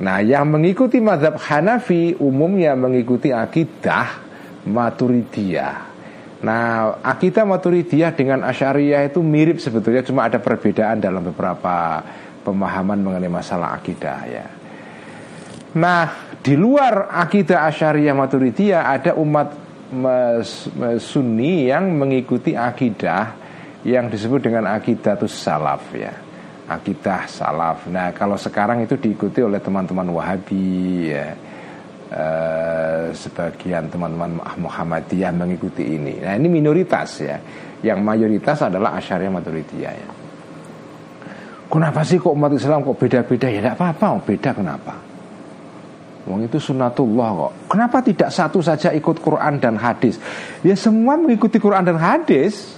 Nah, yang mengikuti madhab Hanafi umumnya mengikuti akidah Maturidiyah. Nah, akidah Maturidiyah dengan Asyariyah itu mirip sebetulnya cuma ada perbedaan dalam beberapa pemahaman mengenai masalah akidah ya. Nah, di luar akidah Asyariyah Maturidiyah ada umat Sunni yang mengikuti akidah yang disebut dengan akidah itu salaf ya. Akidah salaf. Nah, kalau sekarang itu diikuti oleh teman-teman Wahabi ya Eh, sebagian teman-teman Muhammadiyah mengikuti ini. Nah ini minoritas ya. Yang mayoritas adalah Asyariah Maturidiyah ya. Kenapa sih kok umat Islam kok beda-beda ya? Tidak apa-apa, beda kenapa? Wong itu sunatullah kok. Kenapa tidak satu saja ikut Quran dan hadis? Ya semua mengikuti Quran dan hadis.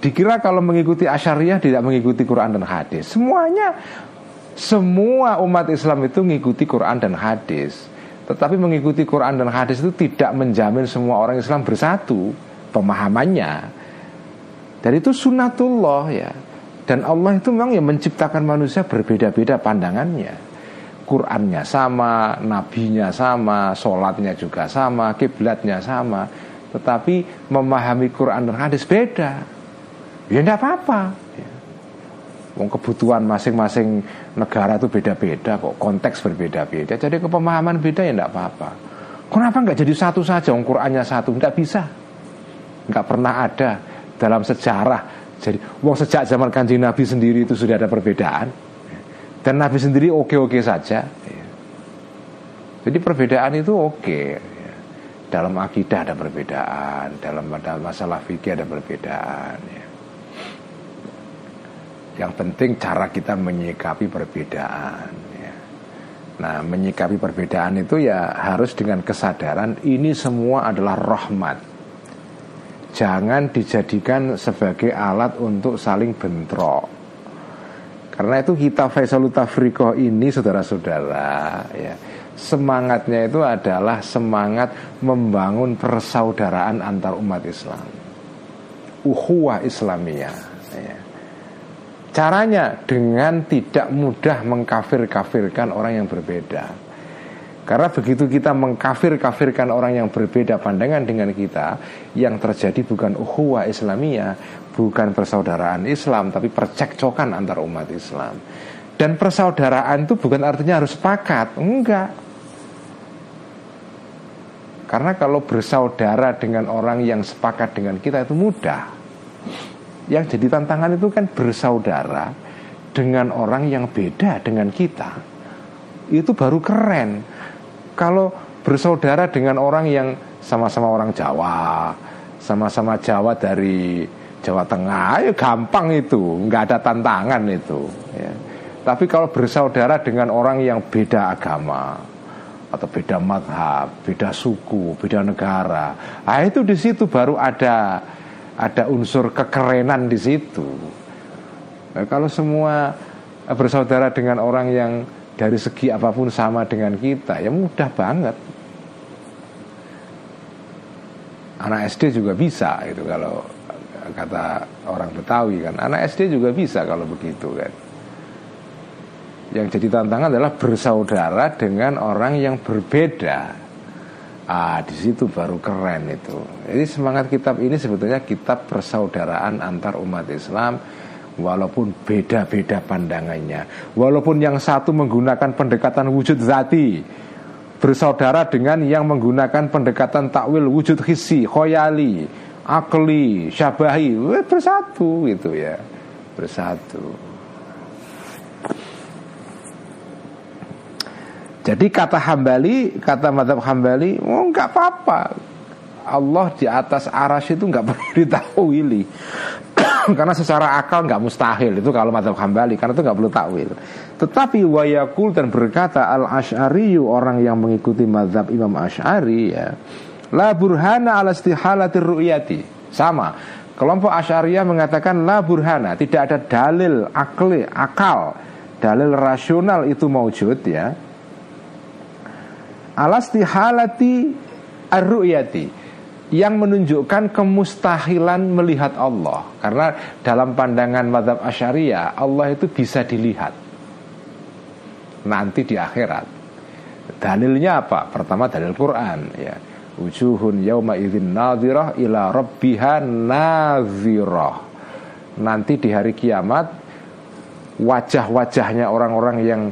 Dikira kalau mengikuti Asyariah tidak mengikuti Quran dan hadis. Semuanya semua umat Islam itu mengikuti Quran dan hadis. Tetapi mengikuti Quran dan hadis itu tidak menjamin semua orang Islam bersatu pemahamannya. Dan itu sunatullah ya. Dan Allah itu memang yang menciptakan manusia berbeda-beda pandangannya. Qurannya sama, nabinya sama, sholatnya juga sama, kiblatnya sama. Tetapi memahami Quran dan hadis beda. Ya tidak apa-apa. Wong kebutuhan masing-masing negara itu beda-beda kok, konteks berbeda-beda. Jadi kepemahaman beda ya tidak apa-apa. Kenapa nggak jadi satu saja? Wong Qurannya satu, tidak bisa. nggak pernah ada dalam sejarah. Jadi, wong sejak zaman kanjeng Nabi sendiri itu sudah ada perbedaan, dan Nabi sendiri oke-oke saja. Jadi perbedaan itu oke. Dalam akidah ada perbedaan, dalam masalah fikih ada perbedaan. Ya. Yang penting cara kita menyikapi perbedaan. Ya. Nah, menyikapi perbedaan itu ya harus dengan kesadaran ini semua adalah rahmat. Jangan dijadikan sebagai alat untuk saling bentrok. Karena itu kita Faisalut Tafrikoh ini saudara-saudara ya semangatnya itu adalah semangat membangun persaudaraan antar umat Islam. Uhuwah Islamiyah. Ya. Caranya dengan tidak mudah mengkafir-kafirkan orang yang berbeda. Karena begitu kita mengkafir-kafirkan orang yang berbeda pandangan dengan kita, yang terjadi bukan uhuwah Islamiyah, bukan persaudaraan Islam, tapi percekcokan antar umat Islam. Dan persaudaraan itu bukan artinya harus sepakat, enggak. Karena kalau bersaudara dengan orang yang sepakat dengan kita itu mudah. Yang jadi tantangan itu kan bersaudara dengan orang yang beda dengan kita. Itu baru keren. Kalau bersaudara dengan orang yang sama-sama orang Jawa, sama-sama Jawa dari Jawa Tengah, ya gampang itu, nggak ada tantangan itu. Ya. Tapi kalau bersaudara dengan orang yang beda agama, atau beda madhab, beda suku, beda negara. Nah, itu di situ baru ada ada unsur kekerenan di situ. Nah, kalau semua bersaudara dengan orang yang dari segi apa pun sama dengan kita, ya mudah banget. Anak SD juga bisa itu kalau kata orang Betawi kan. Anak SD juga bisa kalau begitu kan. Yang jadi tantangan adalah bersaudara dengan orang yang berbeda. Ah, di situ baru keren itu. Jadi semangat kitab ini sebetulnya kitab persaudaraan antar umat Islam walaupun beda-beda pandangannya. Walaupun yang satu menggunakan pendekatan wujud zati, bersaudara dengan yang menggunakan pendekatan takwil wujud hissi, khoyali, akli, syabahi, bersatu gitu ya. Bersatu. Jadi kata Hambali, kata Madhab Hambali, oh nggak apa-apa. Allah di atas aras itu nggak perlu ditawili karena secara akal nggak mustahil itu kalau Madhab Hambali karena itu nggak perlu takwil. Tetapi wayakul dan berkata al Ashari orang yang mengikuti Madhab Imam Ashari ya la burhana ala istihalatir ru'yati. Sama. Kelompok Asyariyah mengatakan la burhana tidak ada dalil akli akal. Dalil rasional itu maujud ya alastihalati ar-ru'yati. Yang menunjukkan kemustahilan melihat Allah. Karena dalam pandangan madhab asyariah Allah itu bisa dilihat. Nanti di akhirat. Dalilnya apa? Pertama dalil Quran ya. Wujuhun yauma idzin nadhirah ila rabbiha nadhirah. Nanti di hari kiamat wajah-wajahnya orang-orang yang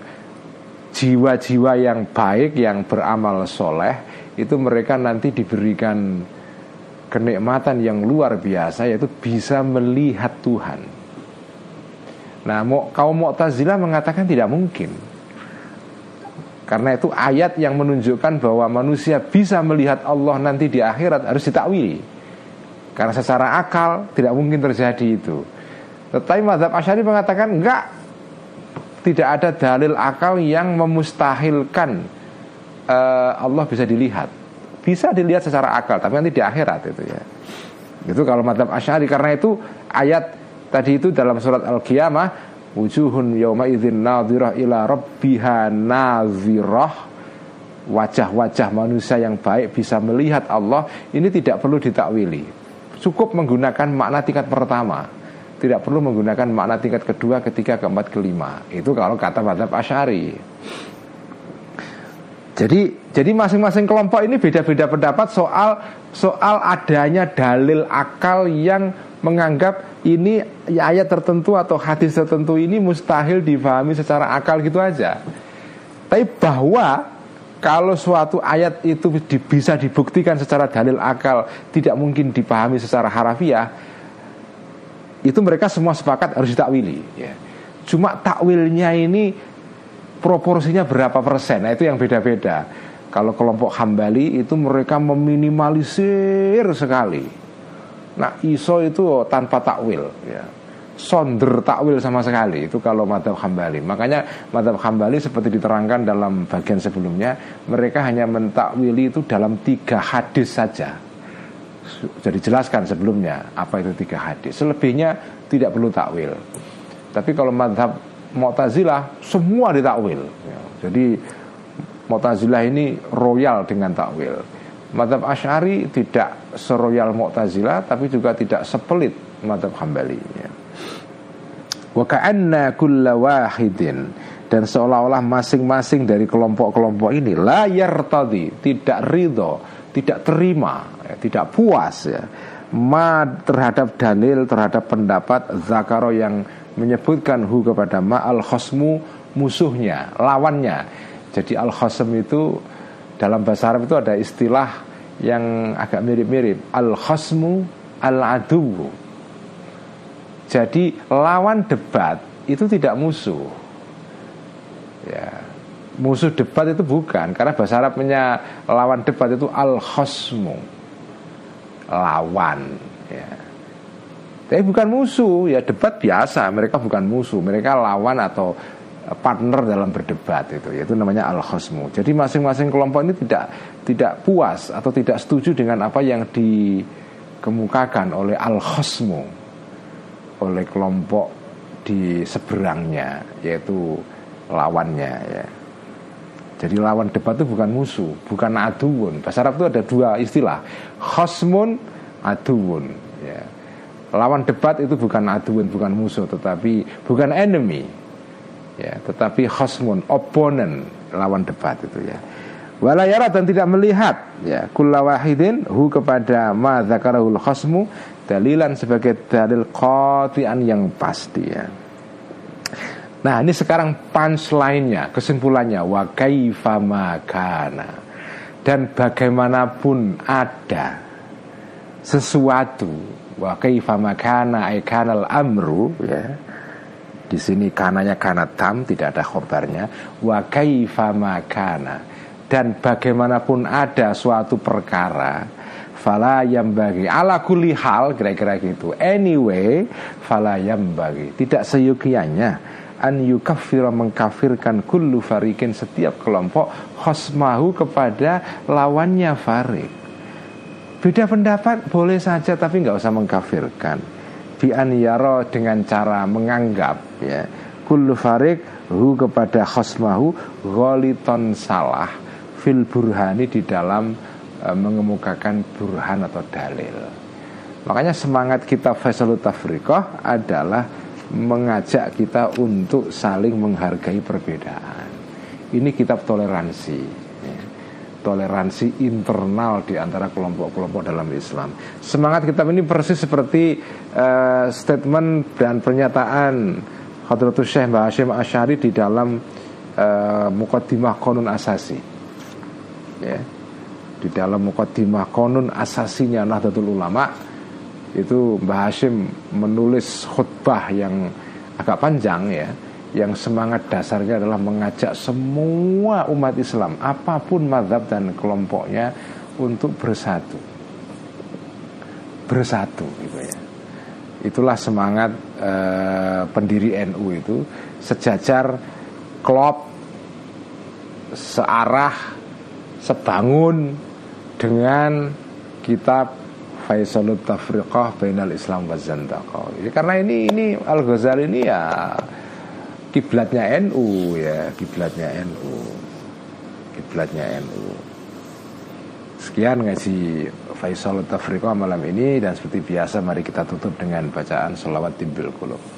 jiwa-jiwa yang baik yang beramal soleh itu mereka nanti diberikan kenikmatan yang luar biasa yaitu bisa melihat Tuhan. Nah, kaum Mu'tazilah mengatakan tidak mungkin. Karena itu ayat yang menunjukkan bahwa manusia bisa melihat Allah nanti di akhirat harus ditakwili. Karena secara akal tidak mungkin terjadi itu. Tetapi Mazhab Asyari mengatakan enggak, tidak ada dalil akal yang memustahilkan uh, Allah bisa dilihat. Bisa dilihat secara akal, tapi nanti di akhirat itu ya. Itu kalau madhab asyari karena itu ayat tadi itu dalam surat Al-Qiyamah wujuhun yauma idzin nadhirah ila rabbiha nadhirah wajah-wajah manusia yang baik bisa melihat Allah ini tidak perlu ditakwili. Cukup menggunakan makna tingkat pertama tidak perlu menggunakan makna tingkat kedua, ketiga, keempat, kelima. Itu kalau kata madhab Asyari. Jadi jadi masing-masing kelompok ini beda-beda pendapat soal soal adanya dalil akal yang menganggap ini ayat tertentu atau hadis tertentu ini mustahil difahami secara akal gitu aja. Tapi bahwa kalau suatu ayat itu bisa dibuktikan secara dalil akal tidak mungkin dipahami secara harafiah itu mereka semua sepakat harus ditakwili. Ya. cuma takwilnya ini proporsinya berapa persen? Nah itu yang beda-beda. Kalau kelompok hambali itu mereka meminimalisir sekali. Nah iso itu tanpa takwil ya. Sonder takwil sama sekali itu kalau madhab hambali. Makanya madhab hambali seperti diterangkan dalam bagian sebelumnya mereka hanya mentakwili itu dalam tiga hadis saja jadi jelaskan sebelumnya apa itu tiga hadis. Selebihnya tidak perlu takwil. Tapi kalau madhab Mu'tazilah semua ditakwil. Ya, jadi Mu'tazilah ini royal dengan takwil. Madhab Ash'ari tidak seroyal Mu'tazilah tapi juga tidak sepelit madhab Hambali ya. Wa ka'anna kulla wahidin. Dan seolah-olah masing-masing dari kelompok-kelompok ini layar tadi tidak ridho, tidak terima, tidak puas ya, ma terhadap dalil terhadap pendapat zakaro yang menyebutkan hu kepada ma al khosmu musuhnya, lawannya. Jadi al khosm itu dalam bahasa Arab itu ada istilah yang agak mirip-mirip al khosmu al adu jadi lawan debat itu tidak musuh. Ya. Musuh debat itu bukan karena bahasa Arabnya lawan debat itu al khosmu lawan ya. Tapi bukan musuh ya debat biasa mereka bukan musuh mereka lawan atau partner dalam berdebat itu yaitu namanya al khosmu. Jadi masing-masing kelompok ini tidak tidak puas atau tidak setuju dengan apa yang dikemukakan oleh al khosmu oleh kelompok di seberangnya yaitu lawannya ya. Jadi lawan debat itu bukan musuh, bukan aduun. Bahasa Arab itu ada dua istilah, khosmun, aduun. Ya. Lawan debat itu bukan aduun, bukan musuh, tetapi bukan enemy. Ya, tetapi khosmun, opponent, lawan debat itu ya. Walayara dan tidak melihat ya kullawahidin hu kepada ma zakarahul khosmu dalilan sebagai dalil qati'an yang pasti ya. Nah, ini sekarang punchline-nya, kesimpulannya wa kaifa makana. Dan bagaimanapun ada sesuatu wa kaifa makana ay kanal amru ya. Di sini kananya kana tam tidak ada khobarnya wa kaifa makana. Dan bagaimanapun ada suatu perkara fala yang bagi ala kuli hal kira-kira gitu anyway fala yang bagi tidak seyukianya an yukafira mengkafirkan kullu farikin setiap kelompok khosmahu kepada lawannya farik. Beda pendapat boleh saja tapi nggak usah mengkafirkan. Bi an yaro dengan cara menganggap ya. Kullu farik hu kepada khosmahu goliton salah fil burhani di dalam e, mengemukakan burhan atau dalil. Makanya semangat kita Faisalut Tafriqah adalah mengajak kita untuk saling menghargai perbedaan. Ini kitab toleransi. Ya. Toleransi internal di antara kelompok-kelompok dalam Islam. Semangat kitab ini persis seperti uh, statement dan pernyataan Hadratus Syekh Mbah Hashim Asyari di dalam uh, Muqaddimah Konun Asasi. Ya di dalam mukaddimah konun asasinya Nahdlatul Ulama itu Mbah Hashim menulis khutbah yang agak panjang ya yang semangat dasarnya adalah mengajak semua umat Islam apa pun madhab dan kelompoknya untuk bersatu. Bersatu gitu ya. Itulah semangat eh, pendiri NU itu. Sejajar klop searah sebangun dengan kitab Faisalut Tafriqah Bainal Islam wa Zandaqah. Ya, karena ini ini Al Ghazali ini ya kiblatnya NU ya, kiblatnya NU. Kiblatnya NU. Sekian ngaji Faisalut Tafriqah malam ini dan seperti biasa mari kita tutup dengan bacaan salawat Tibil Qulub.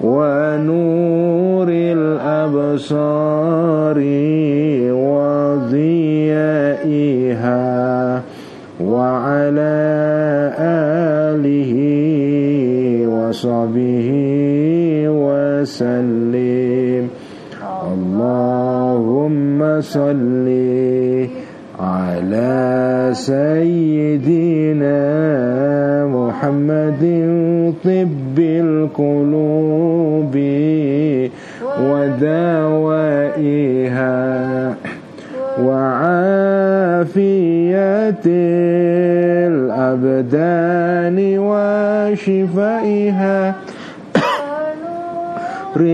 ونور الأبصار وضيائها وعلى آله وصحبه وسلم. اللهم صل على سيدنا محمد طب القلوب ودوائها وعافية الأبدان وشفائها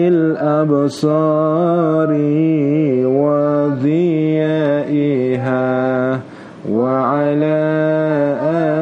الأبصار وضيائها وعلى آله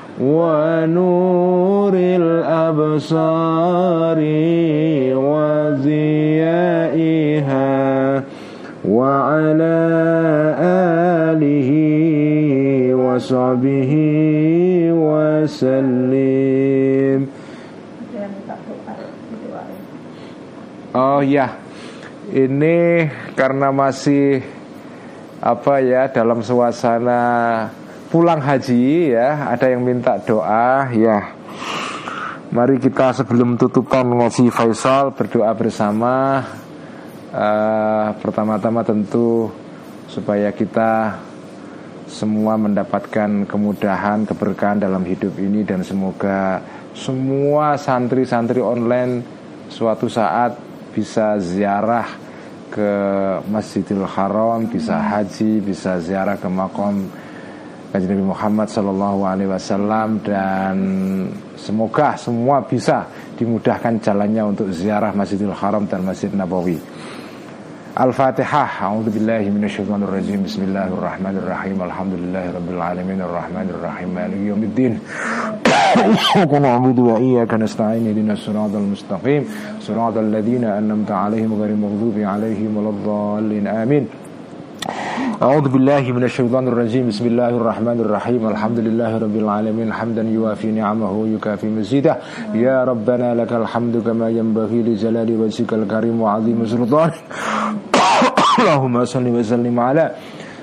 ونور الأبصار وضيائها وعلى آله وصحبه وسلم Oh ya, ini karena masih apa ya dalam suasana pulang haji ya, ada yang minta doa ya. Mari kita sebelum tutupan ngaji Faisal berdoa bersama. Uh, pertama-tama tentu supaya kita semua mendapatkan kemudahan, keberkahan dalam hidup ini dan semoga semua santri-santri online suatu saat bisa ziarah ke Masjidil Haram, bisa haji, bisa ziarah ke makam Nabi Muhammad Sallallahu Alaihi Wasallam dan semoga semua bisa dimudahkan jalannya untuk ziarah Masjidil Haram dan Masjid Nabawi. Al-Fatihah. Bismillahirrahmanirrahim. Alhamdulillahirabbil alamin. Maliki yaumiddin. Iyyaka na'budu wa iyyaka nasta'in. Ihdinas siratal mustaqim. Siratal ladzina an'amta 'alaihim ghairil maghdubi 'alaihim waladdallin. Amin أعوذ بالله من الشيطان الرجيم بسم الله الرحمن الرحيم الحمد لله رب العالمين حمدا يوافي نعمه ويكافي مزيده يا ربنا لك الحمد كما ينبغي لجلال وجهك الكريم وعظيم سلطانك اللهم صل وسلم على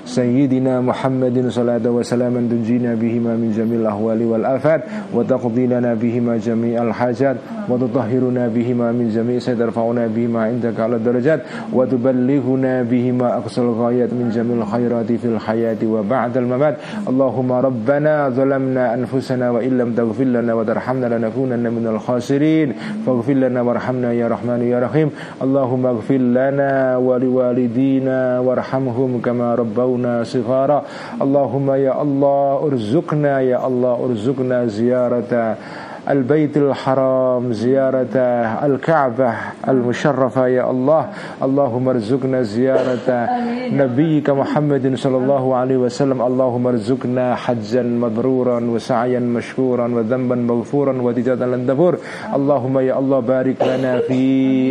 سيدنا محمد صلاة وسلاما تنجينا بهما من جميع الأهوال والآفات وتقضي لنا بهما جميع الحاجات وتطهرنا بهما من جميع سيترفعنا بهما عندك على الدرجات وتبلغنا بهما أقصى الغايات من جميع الخيرات في الحياة وبعد الممات. اللهم ربنا ظلمنا أنفسنا وإن لم تغفر لنا وترحمنا لنكونن من الخاسرين. فاغفر لنا وارحمنا يا رحمن يا رحيم. اللهم اغفر لنا ولوالدينا وارحمهم كما ربونا صغارا اللهم يا الله ارزقنا يا الله ارزقنا زيارة. البيت الحرام زيارة الكعبة المشرفة يا الله. اللهم ارزقنا زيارة نبيك محمد صلى الله عليه وسلم. اللهم ارزقنا حجا مبرورا وسعيا مشكورا وذنبا مغفورا وتجادا لندفور اللهم يا الله بارك لنا في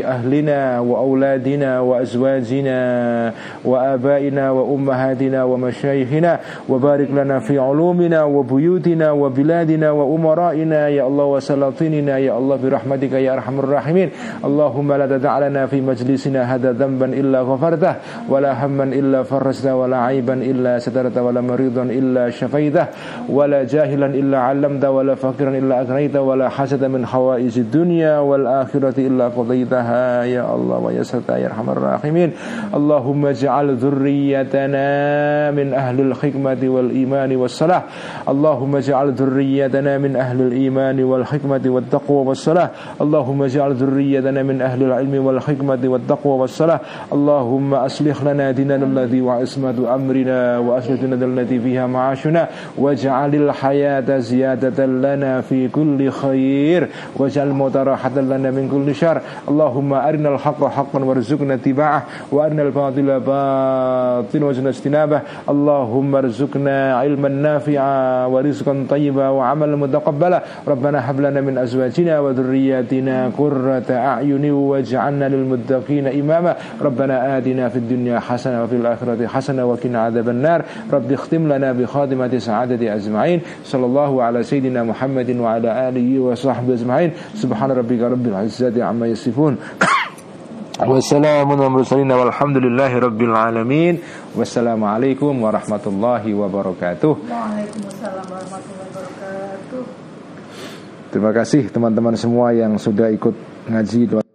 أهلنا وأولادنا وأزواجنا وآبائنا وأمهاتنا ومشايخنا. وبارك لنا في علومنا وبيوتنا وبلادنا وأمرائنا يا الله. وسلاطيننا يا الله برحمتك يا أرحم الراحمين. اللهم لا تدع لنا في مجلسنا هذا ذنبا إلا غفرته ولا هما إلا فرجته ولا عيبا إلا سترته ولا مريضا إلا شفيته ولا جاهلا إلا علمته ولا فقيرا إلا أغنيته ولا حسد من حوائج الدنيا والآخرة إلا قضيتها يا الله ويسرتها يا أرحم الراحمين. اللهم اجعل ذريتنا من أهل الحكمة والإيمان والصلاح. اللهم اجعل ذريتنا من أهل الإيمان والصلاح. والحكمة والتقوى والصلاة. اللهم اجعل ذريتنا من أهل العلم والحكمة والتقوى والصلاة. اللهم أصلح لنا ديننا الذي وعصمة أمرنا وأصلح ديننا التي فيها معاشنا. واجعل الحياة زيادة لنا في كل خير. واجعل الموت راحة لنا من كل شر. اللهم أرنا الحق حقا وارزقنا اتباعه. وأرنا الباطل باطلا وارزقنا اجتنابه. اللهم ارزقنا علما نافعا ورزقا طيبا وعملا متقبلا. ربنا هب لنا من أزواجنا وذرياتنا قرة أعين واجعلنا للمتقين إماما ربنا آتنا في الدنيا حسنة وفي الآخرة حسنة وقنا عذاب النار رب اختم لنا بخاتمة سعادة أجمعين صلى الله على سيدنا محمد وعلى آله وصحبه أجمعين سبحان ربك رب العزة عما يصفون Wassalamun walhamdulillahi rabbil alamin Wassalamualaikum warahmatullahi wabarakatuh Waalaikumsalam warahmatullahi wabarakatuh Terima kasih teman-teman semua yang sudah ikut ngaji